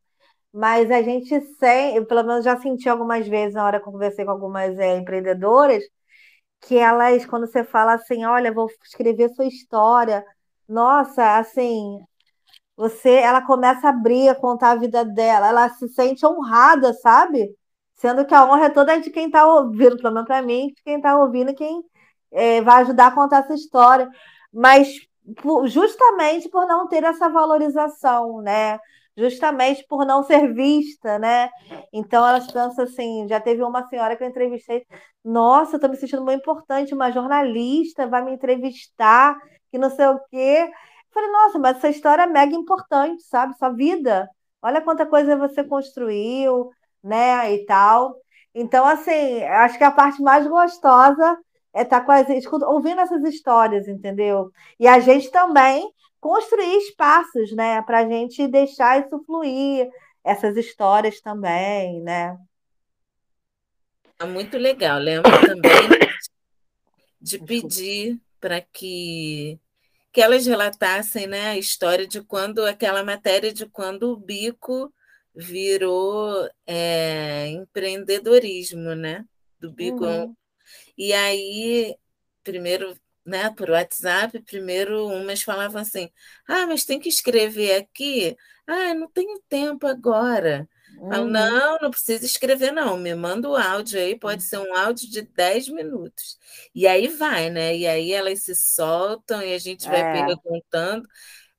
mas a gente sem, eu pelo menos já senti algumas vezes na hora que eu conversei com algumas é, empreendedoras, que elas, quando você fala assim, olha, vou escrever sua história, nossa, assim, você, ela começa a abrir, a contar a vida dela, ela se sente honrada, sabe? Sendo que a honra é toda de quem está ouvindo, pelo menos para mim, de quem está ouvindo, quem é, vai ajudar a contar essa história. Mas por, justamente por não ter essa valorização, né? Justamente por não ser vista, né? Então elas pensam assim, já teve uma senhora que eu entrevistei, nossa, eu estou me sentindo muito importante, uma jornalista vai me entrevistar, que não sei o quê. Falei, nossa, mas essa história é mega importante, sabe? Sua vida. Olha quanta coisa você construiu, né? E tal. Então, assim, acho que a parte mais gostosa é estar com as, ouvindo essas histórias, entendeu? E a gente também construir espaços, né? Para a gente deixar isso fluir, essas histórias também, né? É muito legal. Lembro também de pedir para que que elas relatassem né, a história de quando aquela matéria de quando o bico virou é, empreendedorismo, né? Do bico. Uhum. E aí, primeiro, né, por WhatsApp, primeiro umas falavam assim: ah, mas tem que escrever aqui. Ah, não tenho tempo agora. Uhum. não, não precisa escrever, não. Me manda o áudio aí, pode ser um áudio de 10 minutos. E aí vai, né? E aí elas se soltam e a gente vai é. perguntando.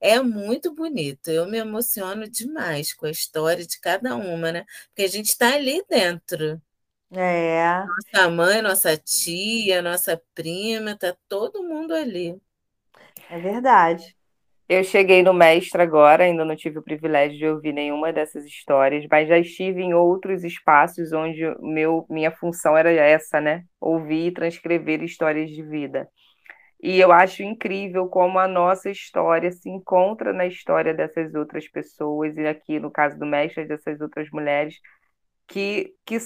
É muito bonito. Eu me emociono demais com a história de cada uma, né? Porque a gente está ali dentro. É. Nossa mãe, nossa tia, nossa prima, tá todo mundo ali. É verdade. Eu cheguei no mestre agora, ainda não tive o privilégio de ouvir nenhuma dessas histórias, mas já estive em outros espaços onde meu, minha função era essa, né? Ouvir e transcrever histórias de vida. E eu acho incrível como a nossa história se encontra na história dessas outras pessoas, e aqui no caso do mestre, dessas outras mulheres, que, que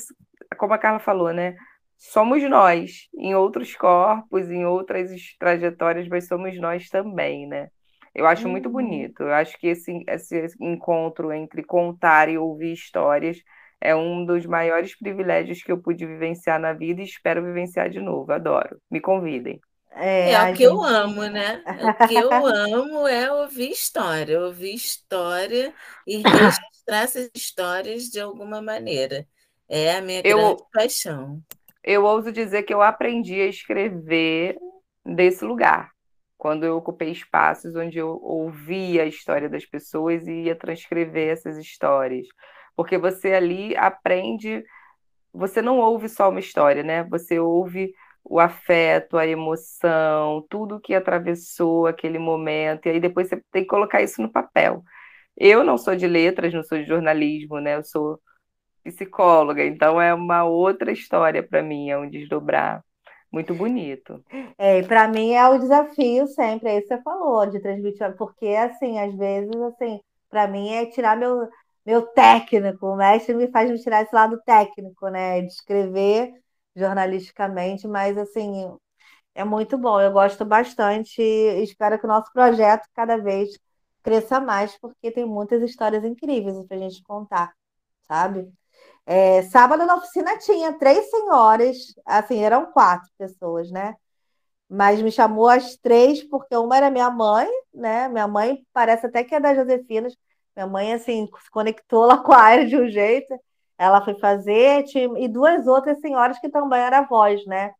como a Carla falou, né? Somos nós, em outros corpos, em outras trajetórias, mas somos nós também, né? Eu acho uhum. muito bonito. Eu acho que esse, esse encontro entre contar e ouvir histórias é um dos maiores privilégios que eu pude vivenciar na vida e espero vivenciar de novo. Adoro. Me convidem. É, é o que gente... eu amo, né? O que eu amo é ouvir história, ouvir história e registrar essas histórias de alguma maneira. É a minha eu, grande paixão. Eu ouso dizer que eu aprendi a escrever desse lugar quando eu ocupei espaços onde eu ouvia a história das pessoas e ia transcrever essas histórias. Porque você ali aprende, você não ouve só uma história, né? Você ouve o afeto, a emoção, tudo que atravessou aquele momento, e aí depois você tem que colocar isso no papel. Eu não sou de letras, não sou de jornalismo, né? Eu sou psicóloga, então é uma outra história para mim, é um desdobrar muito bonito. É, para mim é o desafio sempre, é isso que você falou, de transmitir, porque assim, às vezes, assim, para mim é tirar meu, meu técnico, o mestre me faz me tirar esse lado técnico, né, de escrever jornalisticamente, mas assim, é muito bom, eu gosto bastante e espero que o nosso projeto cada vez cresça mais, porque tem muitas histórias incríveis para a gente contar, sabe? É, sábado na oficina tinha três senhoras, assim, eram quatro pessoas, né? Mas me chamou as três, porque uma era minha mãe, né? Minha mãe parece até que é da Josefinas. Minha mãe, assim, se conectou lá com a área de um jeito. Ela foi fazer, e duas outras senhoras que também eram avós, né?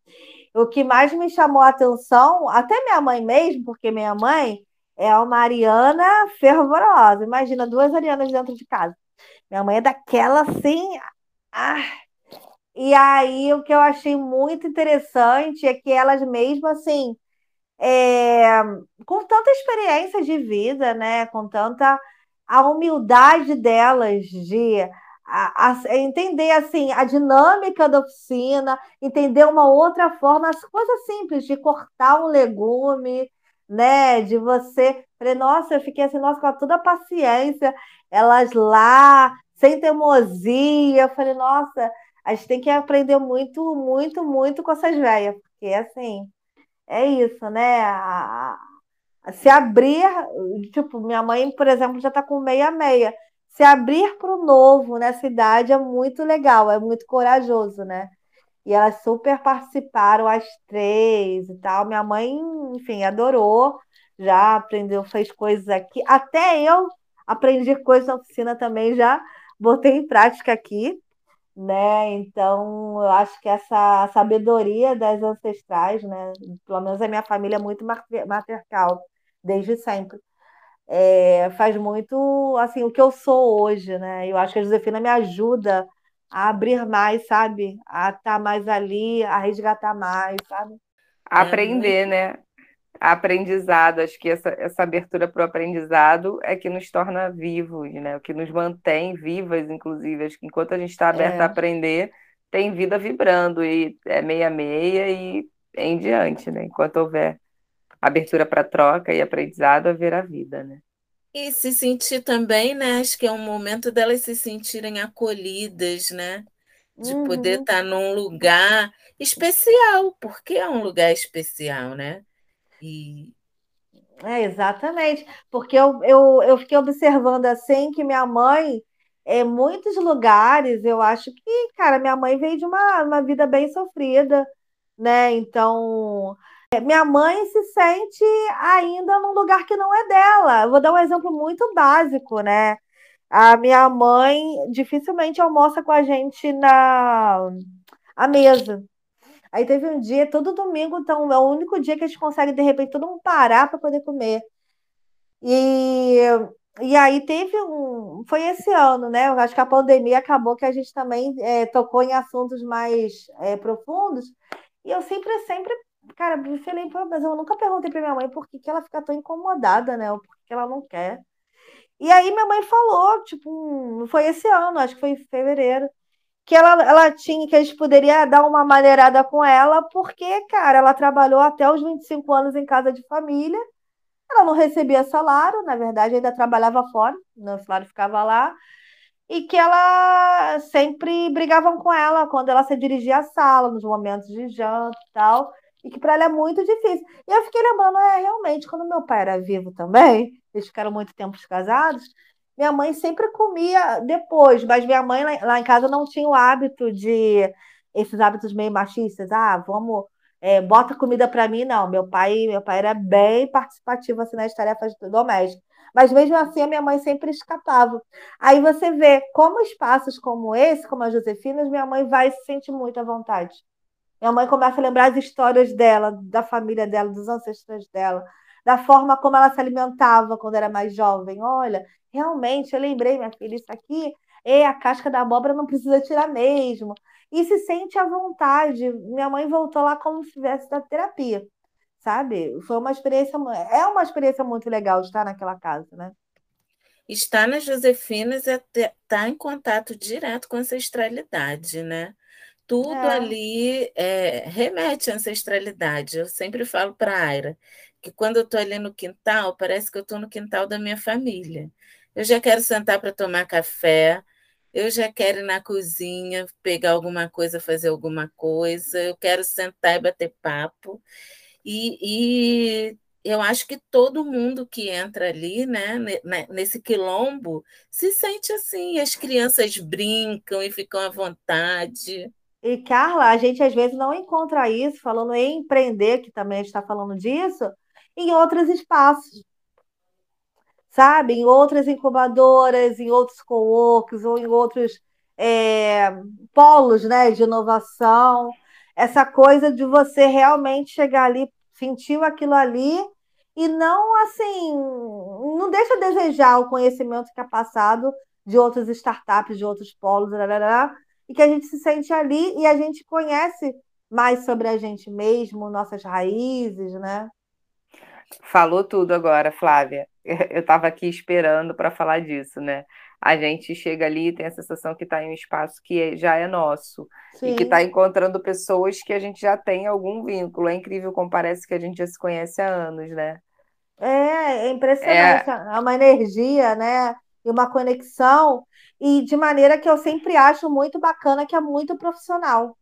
O que mais me chamou a atenção, até minha mãe mesmo, porque minha mãe é uma ariana fervorosa. Imagina duas arianas dentro de casa. Minha mãe é daquela assim. Ah. E aí, o que eu achei muito interessante é que elas mesmas, assim, é, com tanta experiência de vida, né? Com tanta a humildade delas de a, a, entender assim a dinâmica da oficina, entender uma outra forma, as coisas simples de cortar um legume, né? De você, falei, nossa, eu fiquei assim, nossa, com toda a paciência, elas lá, sem teimosia, eu falei, nossa, a gente tem que aprender muito, muito, muito com essas velhas, porque assim, é isso, né? A, se abrir, tipo, minha mãe, por exemplo, já está com meia meia. Se abrir para o novo nessa idade é muito legal, é muito corajoso, né? E elas super participaram, as três e tal. Minha mãe, enfim, adorou, já aprendeu, fez coisas aqui. Até eu aprendi coisas na oficina também, já botei em prática aqui né? Então, eu acho que essa sabedoria das ancestrais, né? Pelo menos a minha família é muito matriarcal, desde sempre. É, faz muito, assim, o que eu sou hoje, né? Eu acho que a Josefina me ajuda a abrir mais, sabe? A estar tá mais ali, a resgatar mais, sabe? Aprender, é, né? aprendizado. Acho que essa, essa abertura para o aprendizado é que nos torna vivos, né? O que nos mantém vivas, inclusive. Acho que enquanto a gente está aberto é. a aprender, tem vida vibrando e é meia-meia e em diante, né? Enquanto houver abertura para troca e aprendizado, haverá vida, né? E se sentir também, né? Acho que é um momento delas se sentirem acolhidas, né? De uhum. poder estar num lugar especial, porque é um lugar especial, né? E... É, exatamente, porque eu, eu, eu fiquei observando assim que minha mãe, em muitos lugares, eu acho que, cara, minha mãe veio de uma, uma vida bem sofrida, né? Então, é, minha mãe se sente ainda num lugar que não é dela. Eu vou dar um exemplo muito básico, né? A minha mãe dificilmente almoça com a gente na à mesa. Aí teve um dia, todo domingo, então é o único dia que a gente consegue, de repente, todo mundo parar para poder comer. E, e aí teve um. Foi esse ano, né? Eu acho que a pandemia acabou que a gente também é, tocou em assuntos mais é, profundos. E eu sempre, sempre, cara, me falei, mas eu nunca perguntei para minha mãe por que, que ela fica tão incomodada, né? Ou por que ela não quer. E aí minha mãe falou, tipo, foi esse ano, acho que foi em fevereiro que ela, ela tinha, que a gente poderia dar uma maneirada com ela, porque, cara, ela trabalhou até os 25 anos em casa de família, ela não recebia salário, na verdade, ainda trabalhava fora, o salário ficava lá, e que ela sempre brigavam com ela quando ela se dirigia à sala, nos momentos de janta e tal, e que para ela é muito difícil. E eu fiquei lembrando, é, realmente, quando meu pai era vivo também, eles ficaram muito tempo casados, minha mãe sempre comia depois, mas minha mãe lá, em casa não tinha o hábito de esses hábitos meio machistas. Ah, vamos, é, bota comida para mim, não. Meu pai, meu pai era bem participativo assim nas tarefas domésticas. Mas mesmo assim a minha mãe sempre escapava. Aí você vê como espaços como esse, como a Josefina, minha mãe vai se sentir muito à vontade. Minha mãe começa a lembrar as histórias dela, da família dela, dos ancestrais dela, da forma como ela se alimentava quando era mais jovem. Olha, realmente, eu lembrei, minha filha, isso aqui é a casca da abóbora, não precisa tirar mesmo. E se sente à vontade. Minha mãe voltou lá como se tivesse da terapia, sabe? Foi uma experiência, é uma experiência muito legal estar naquela casa, né? Estar nas Josefinas é estar tá em contato direto com a ancestralidade, né? Tudo é. ali é, remete à ancestralidade. Eu sempre falo para a Aira que quando eu estou ali no quintal, parece que eu estou no quintal da minha família. Eu já quero sentar para tomar café, eu já quero ir na cozinha, pegar alguma coisa, fazer alguma coisa, eu quero sentar e bater papo. E, e eu acho que todo mundo que entra ali, né, nesse quilombo, se sente assim. As crianças brincam e ficam à vontade. E, Carla, a gente às vezes não encontra isso, falando em empreender, que também está falando disso, em outros espaços, sabe? Em outras incubadoras, em outros co-works ou em outros é, polos né, de inovação, essa coisa de você realmente chegar ali, sentir aquilo ali e não assim, não deixa a desejar o conhecimento que é passado de outras startups, de outros polos, e que a gente se sente ali e a gente conhece mais sobre a gente mesmo, nossas raízes, né? Falou tudo agora, Flávia. Eu estava aqui esperando para falar disso, né? A gente chega ali e tem a sensação que está em um espaço que é, já é nosso Sim. e que está encontrando pessoas que a gente já tem algum vínculo. É incrível como parece que a gente já se conhece há anos, né? É, é impressionante. É, é uma energia, né? E uma conexão, e de maneira que eu sempre acho muito bacana, que é muito profissional,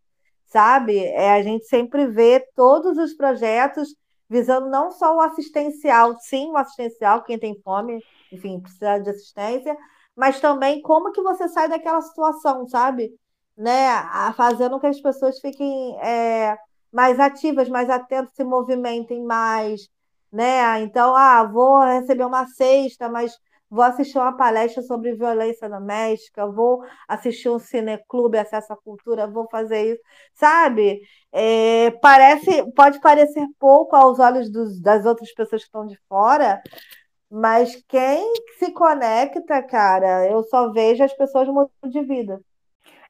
sabe? É, a gente sempre vê todos os projetos visando não só o assistencial, sim, o assistencial, quem tem fome, enfim, precisa de assistência, mas também como que você sai daquela situação, sabe? Né? Fazendo que as pessoas fiquem é, mais ativas, mais atentas, se movimentem mais, né? Então, ah, vou receber uma cesta, mas vou assistir uma palestra sobre violência doméstica, vou assistir um cineclube, acesso à cultura, vou fazer isso, sabe? É, parece, pode parecer pouco aos olhos dos, das outras pessoas que estão de fora, mas quem se conecta, cara, eu só vejo as pessoas mudando de vida.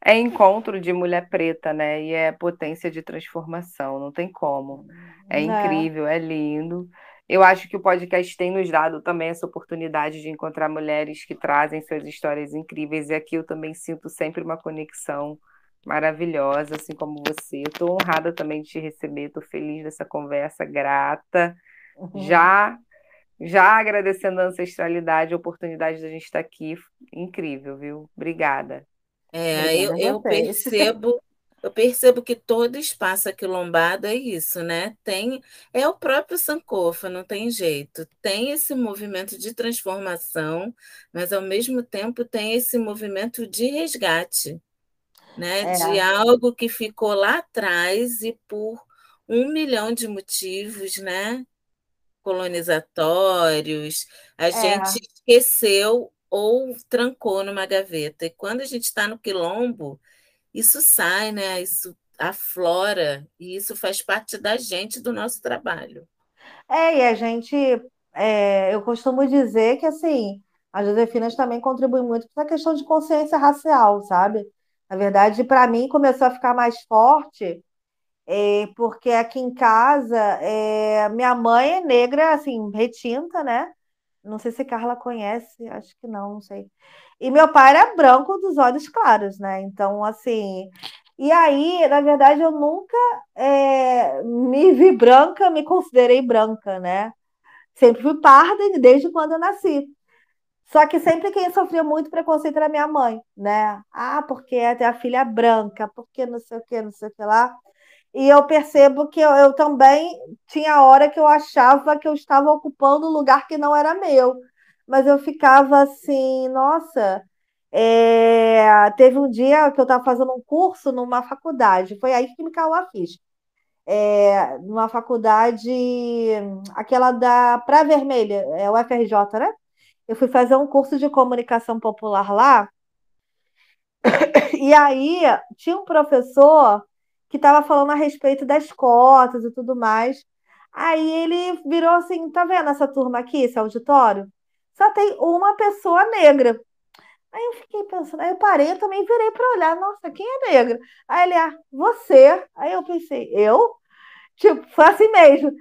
É encontro de mulher preta, né? E é potência de transformação, não tem como. É, é. incrível, é lindo. Eu acho que o podcast tem nos dado também essa oportunidade de encontrar mulheres que trazem suas histórias incríveis, e aqui eu também sinto sempre uma conexão maravilhosa, assim como você. Estou honrada também de te receber, estou feliz dessa conversa, grata. Uhum. Já já agradecendo a ancestralidade, a oportunidade da gente estar aqui. Incrível, viu? Obrigada. É, eu, eu percebo eu percebo que todo espaço aquilombado é isso, né? Tem é o próprio Sankofa, não tem jeito. Tem esse movimento de transformação, mas ao mesmo tempo tem esse movimento de resgate, né? É. De algo que ficou lá atrás e por um milhão de motivos, né? Colonizatórios, a é. gente esqueceu ou trancou numa gaveta. E quando a gente está no quilombo, isso sai, né? Isso aflora e isso faz parte da gente, do nosso trabalho. É, e a gente, é, eu costumo dizer que assim, as Josefinas também contribuem muito para a questão de consciência racial, sabe? Na verdade, para mim começou a ficar mais forte, é, porque aqui em casa, é, minha mãe é negra, assim, retinta, né? Não sei se Carla conhece, acho que não, não sei. E meu pai era branco dos olhos claros, né? Então, assim. E aí, na verdade, eu nunca é, me vi branca, me considerei branca, né? Sempre fui parda desde quando eu nasci. Só que sempre quem sofria muito preconceito era minha mãe, né? Ah, porque é a filha branca, porque não sei o que, não sei o que lá. E eu percebo que eu, eu também tinha hora que eu achava que eu estava ocupando um lugar que não era meu mas eu ficava assim, nossa. É... Teve um dia que eu estava fazendo um curso numa faculdade, foi aí que me caiu a ficha. É, numa faculdade, aquela da Praia Vermelha, é o FRJ, né? Eu fui fazer um curso de comunicação popular lá, e aí tinha um professor que estava falando a respeito das cotas e tudo mais. Aí ele virou assim: tá vendo essa turma aqui, esse auditório? Só tem uma pessoa negra. Aí eu fiquei pensando, aí eu parei, eu também virei para olhar, nossa, quem é negra? Aí ele, ah, você. Aí eu pensei, eu? Tipo, foi assim mesmo.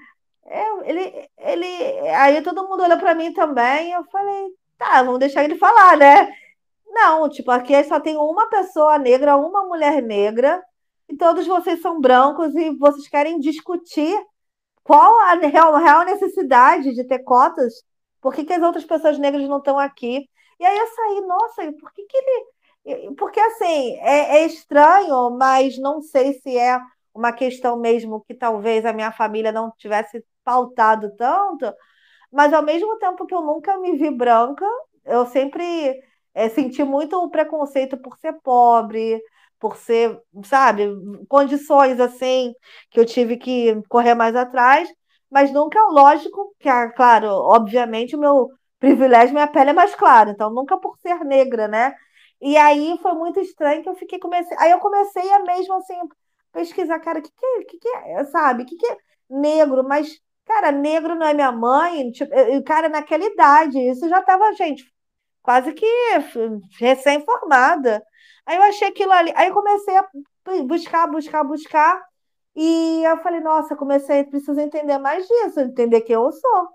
Eu, ele, ele, aí todo mundo olhou para mim também, eu falei, tá, vamos deixar ele falar, né? Não, tipo, aqui só tem uma pessoa negra, uma mulher negra, e todos vocês são brancos e vocês querem discutir qual a real, real necessidade de ter cotas por que, que as outras pessoas negras não estão aqui? E aí eu saí, nossa, por que, que ele. Porque assim, é, é estranho, mas não sei se é uma questão mesmo que talvez a minha família não tivesse pautado tanto, mas ao mesmo tempo que eu nunca me vi branca, eu sempre é, senti muito o preconceito por ser pobre, por ser, sabe, condições assim que eu tive que correr mais atrás mas nunca, lógico, que, é claro, obviamente o meu privilégio, minha pele é mais clara, então nunca por ser negra, né? E aí foi muito estranho que eu fiquei comecei, aí eu comecei a mesmo assim pesquisar, cara, que que, é, que que é, sabe? Que que é negro? Mas cara, negro não é minha mãe, tipo, cara, naquela idade, isso já tava, gente, quase que recém-formada. Aí eu achei aquilo ali, aí eu comecei a buscar, buscar, buscar, e eu falei, nossa, comecei, preciso entender mais disso, entender quem eu sou,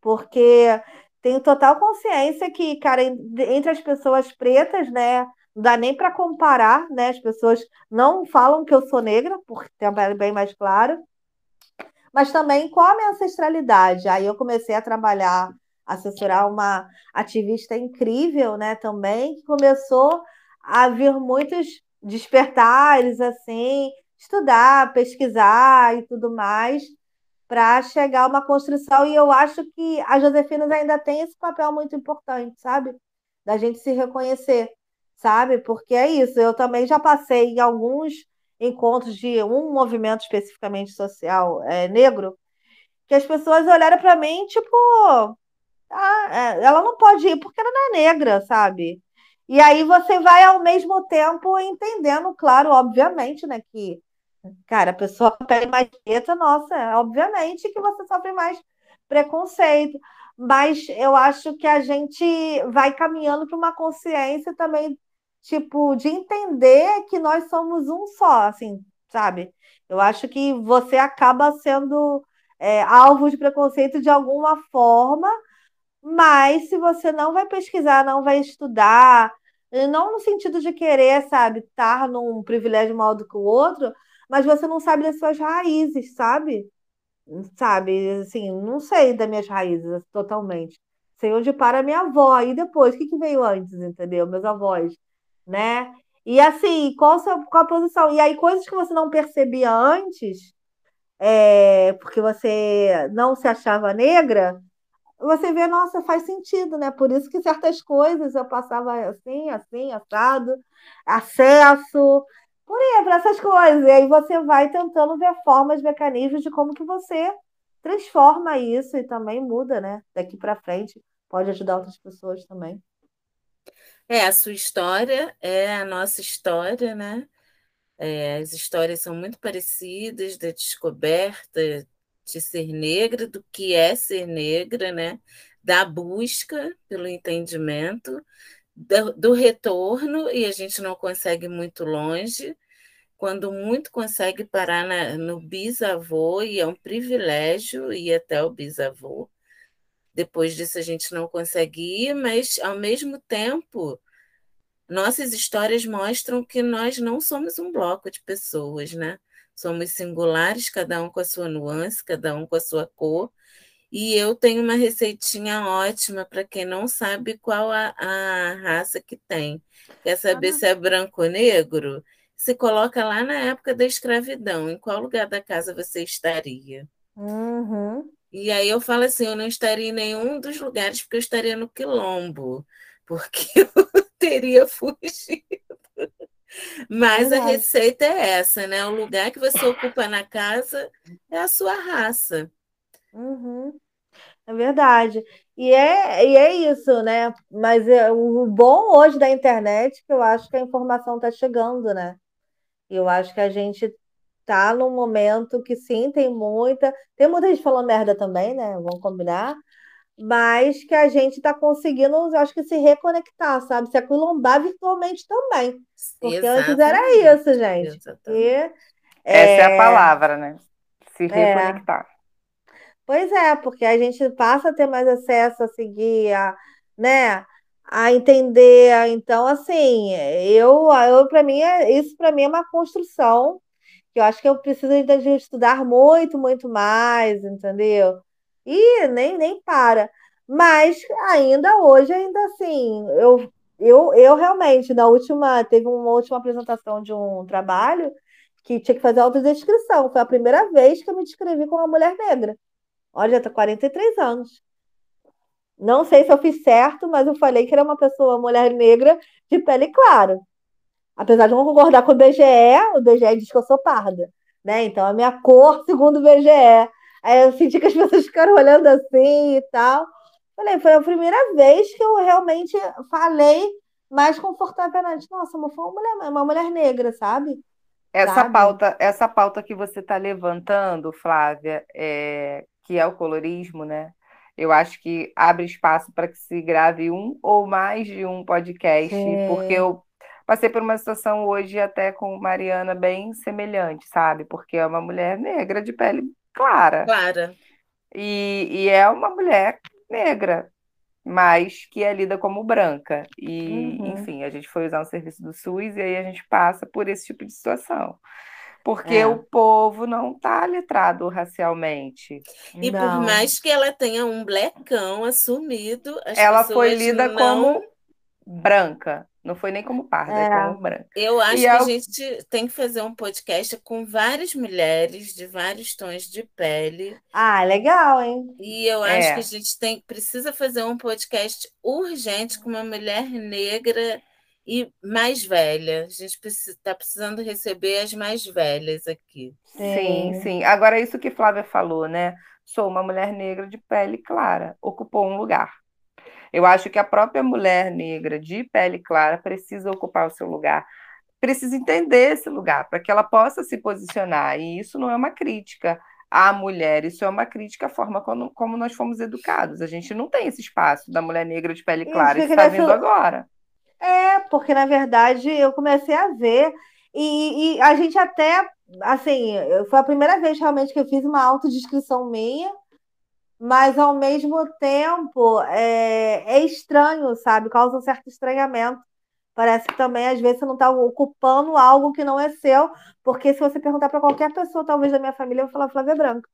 porque tenho total consciência que, cara, entre as pessoas pretas, né, não dá nem para comparar, né, as pessoas não falam que eu sou negra, porque tem a bem mais claro, mas também qual a minha ancestralidade. Aí eu comecei a trabalhar, assessorar uma ativista incrível, né, também, que começou a vir muitos despertares, assim, estudar, pesquisar e tudo mais, para chegar a uma construção. E eu acho que a Josefinas ainda tem esse papel muito importante, sabe? Da gente se reconhecer, sabe? Porque é isso. Eu também já passei em alguns encontros de um movimento especificamente social é, negro, que as pessoas olharam para mim, tipo, ah, é, ela não pode ir porque ela não é negra, sabe? E aí você vai ao mesmo tempo entendendo, claro, obviamente, né, que, cara, a pessoa pele mais preta, nossa, é, obviamente que você sofre mais preconceito. Mas eu acho que a gente vai caminhando para uma consciência também tipo, de entender que nós somos um só, assim, sabe? Eu acho que você acaba sendo é, alvo de preconceito de alguma forma, mas se você não vai pesquisar, não vai estudar, não no sentido de querer, sabe, estar num privilégio maior do que o outro, mas você não sabe das suas raízes, sabe? Sabe, assim, não sei das minhas raízes totalmente. Sei onde para minha avó, e depois, o que, que veio antes, entendeu? Meus avós né? E assim, qual qual a posição? E aí, coisas que você não percebia antes, é, porque você não se achava negra, você vê, nossa, faz sentido, né? Por isso que certas coisas eu passava assim, assim, assado, acesso, por para essas coisas. E aí você vai tentando ver formas, mecanismos de como que você transforma isso e também muda, né? Daqui para frente, pode ajudar outras pessoas também. É, a sua história é a nossa história, né? É, as histórias são muito parecidas da descoberta de ser negra, do que é ser negra, né? Da busca pelo entendimento, do, do retorno, e a gente não consegue muito longe, quando muito consegue parar na, no bisavô, e é um privilégio ir até o bisavô. Depois disso a gente não consegue ir, mas ao mesmo tempo, nossas histórias mostram que nós não somos um bloco de pessoas, né? Somos singulares, cada um com a sua nuance, cada um com a sua cor. E eu tenho uma receitinha ótima para quem não sabe qual a, a raça que tem. Quer saber ah. se é branco ou negro? Se coloca lá na época da escravidão, em qual lugar da casa você estaria? Uhum. E aí eu falo assim, eu não estaria em nenhum dos lugares, porque eu estaria no quilombo, porque eu teria fugido. Mas a receita é essa, né? O lugar que você ocupa na casa é a sua raça. Uhum. É verdade. E é, e é isso, né? Mas é, o bom hoje da internet é que eu acho que a informação está chegando, né? Eu acho que a gente tá num momento que sim, tem muita. Tem muita gente falando merda também, né? Vamos combinar. Mas que a gente está conseguindo, acho que se reconectar, sabe? Se aquilombar virtualmente também. Porque Exatamente. antes era isso, gente. E, Essa é... a é palavra, né? Se é. reconectar. É. Pois é, porque a gente passa a ter mais acesso a seguir, a, né? a entender. Então, assim, eu, eu para mim, é, isso para mim é uma construção que eu acho que eu preciso ainda de estudar muito, muito mais, entendeu? E nem, nem para. Mas ainda hoje, ainda assim, eu, eu, eu realmente, na última, teve uma última apresentação de um trabalho que tinha que fazer autodescrição. Foi a primeira vez que eu me descrevi como uma mulher negra. Olha, já tá 43 anos. Não sei se eu fiz certo, mas eu falei que era uma pessoa, mulher negra, de pele clara. Apesar de não concordar com o BGE, o BGE diz que eu sou parda, né? Então, a minha cor, segundo o BGE. Aí eu senti que as pessoas ficaram olhando assim e tal. Falei, foi a primeira vez que eu realmente falei mais confortavelmente. Nossa, foi uma mulher, uma mulher negra, sabe? Essa sabe? pauta, essa pauta que você está levantando, Flávia, é, que é o colorismo, né? Eu acho que abre espaço para que se grave um ou mais de um podcast, Sim. porque eu passei por uma situação hoje até com Mariana bem semelhante, sabe? Porque é uma mulher negra de pele clara. Clara. E, e é uma mulher negra, mas que é lida como branca. E, Uhum. enfim, a gente foi usar um serviço do SUS e aí a gente passa por esse tipo de situação. Porque É. o povo não está letrado racialmente. E por Não. mais que ela tenha um blecão assumido, as Ela foi lida não... como branca. Não foi nem como parda, é, É. como branca. Eu acho E que é a gente tem que fazer um podcast com várias mulheres de vários tons de pele. Ah, legal, hein? E eu acho É. que a gente tem, precisa fazer um podcast urgente com uma mulher negra e mais velha. A gente está precisando receber as mais velhas aqui. Sim, Sim. sim. Agora, isso que Flávia falou, né? Sou uma mulher negra de pele clara, ocupou um lugar. Eu acho que a própria mulher negra de pele clara precisa ocupar o seu lugar, precisa entender esse lugar para que ela possa se posicionar. E isso não é uma crítica à mulher, isso é uma crítica à forma como, como nós fomos educados. A gente não tem esse espaço da mulher negra de pele clara, isso fica está vindo agora. É, porque na verdade eu comecei a ver e, e a gente até, assim, foi a primeira vez realmente que eu fiz uma autodescrição minha, mas ao mesmo tempo é, é estranho, sabe? Causa um certo estranhamento. Parece que também às vezes você não está ocupando algo que não é seu, porque se você perguntar para qualquer pessoa, talvez da minha família, eu vou falar Flávia Branca.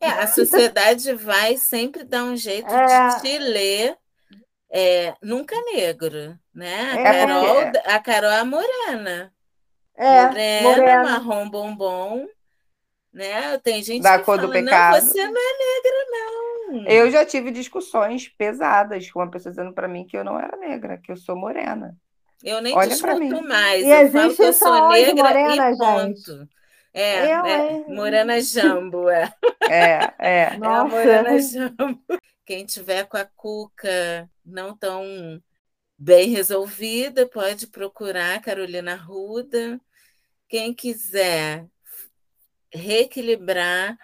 É, a sociedade vai sempre dar um jeito É. de te ler é, nunca negro, né? A É, Carol, porque- a Carol é a morena. É, Morena, morena. marrom bombom, né? Tem gente Da que cor do fala, não, pecado." você não é negra, não. Eu já tive discussões pesadas com uma pessoa dizendo para mim que eu não era negra, que eu sou morena. Eu nem Olha discuto mais. E eu falo que eu sou negra morena, e ponto. É, Eu, né? hein? Morena Jambo, é. É, é. É a Nossa. Morena Jambo. Quem tiver com a cuca não tão bem resolvida, pode procurar Carolina Ruda. Quem quiser reequilibrar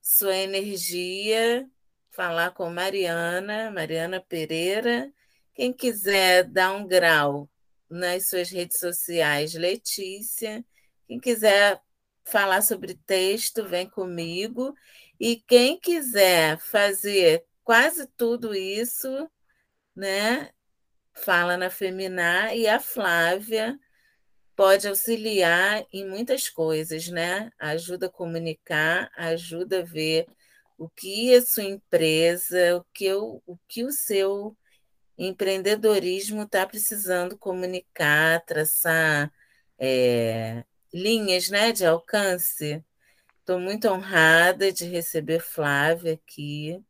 sua energia, falar com Mariana, Mariana Pereira. Quem quiser dar um grau nas suas redes sociais, Letícia. Quem quiser falar sobre texto, vem comigo. E quem quiser fazer quase tudo isso, né? Fala na Feminar e a Flávia pode auxiliar em muitas coisas, né? Ajuda a comunicar, ajuda a ver o que a sua empresa, o que o, o, que o seu empreendedorismo está precisando comunicar, traçar é, linhas né, de alcance. Estou muito honrada de receber Flávia aqui.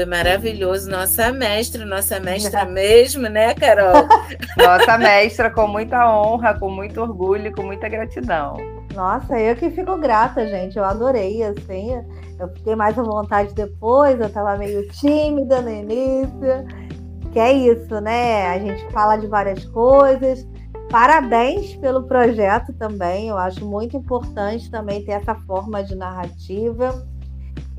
Foi maravilhoso. Nossa mestra, nossa mestra mesmo, né, Carol? Nossa mestra, com muita honra, com muito orgulho, com muita gratidão. Nossa, eu que fico grata, gente. Eu adorei, assim. Eu fiquei mais à vontade depois, eu tava meio tímida no início. Que é isso, né? A gente fala de várias coisas. Parabéns pelo projeto também. Eu acho muito importante também ter essa forma de narrativa.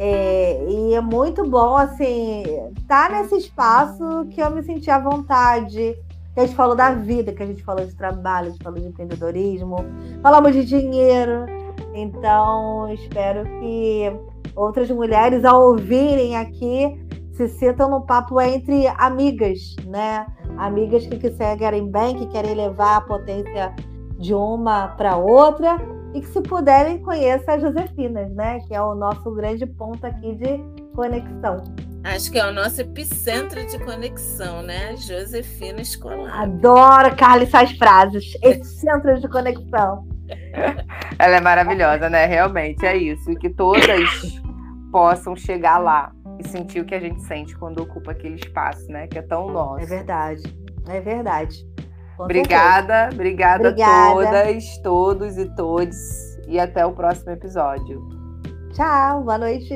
É, e é muito bom, assim, estar tá nesse espaço que eu me senti à vontade. Que a gente falou da vida, que a gente falou de trabalho, a gente falou de empreendedorismo, falamos de dinheiro. Então, espero que outras mulheres, ao ouvirem aqui, se sintam no papo entre amigas, né? Amigas que querem bem, que querem levar a potência de uma para outra e que, se puderem, conheçam as Josefinas, né? Que é o nosso grande ponto aqui de conexão. Acho que é o nosso epicentro de conexão, né? Josefina Escolar. Adoro Carla essas frases. Epicentro de conexão. Ela é maravilhosa, né? Realmente é isso. E que todas possam chegar lá e sentir o que a gente sente quando ocupa aquele espaço, né? Que é tão nosso. É verdade. É verdade. Com obrigada, obrigada, Obrigada a todas, todos e todes. E até o próximo episódio. Tchau, boa noite.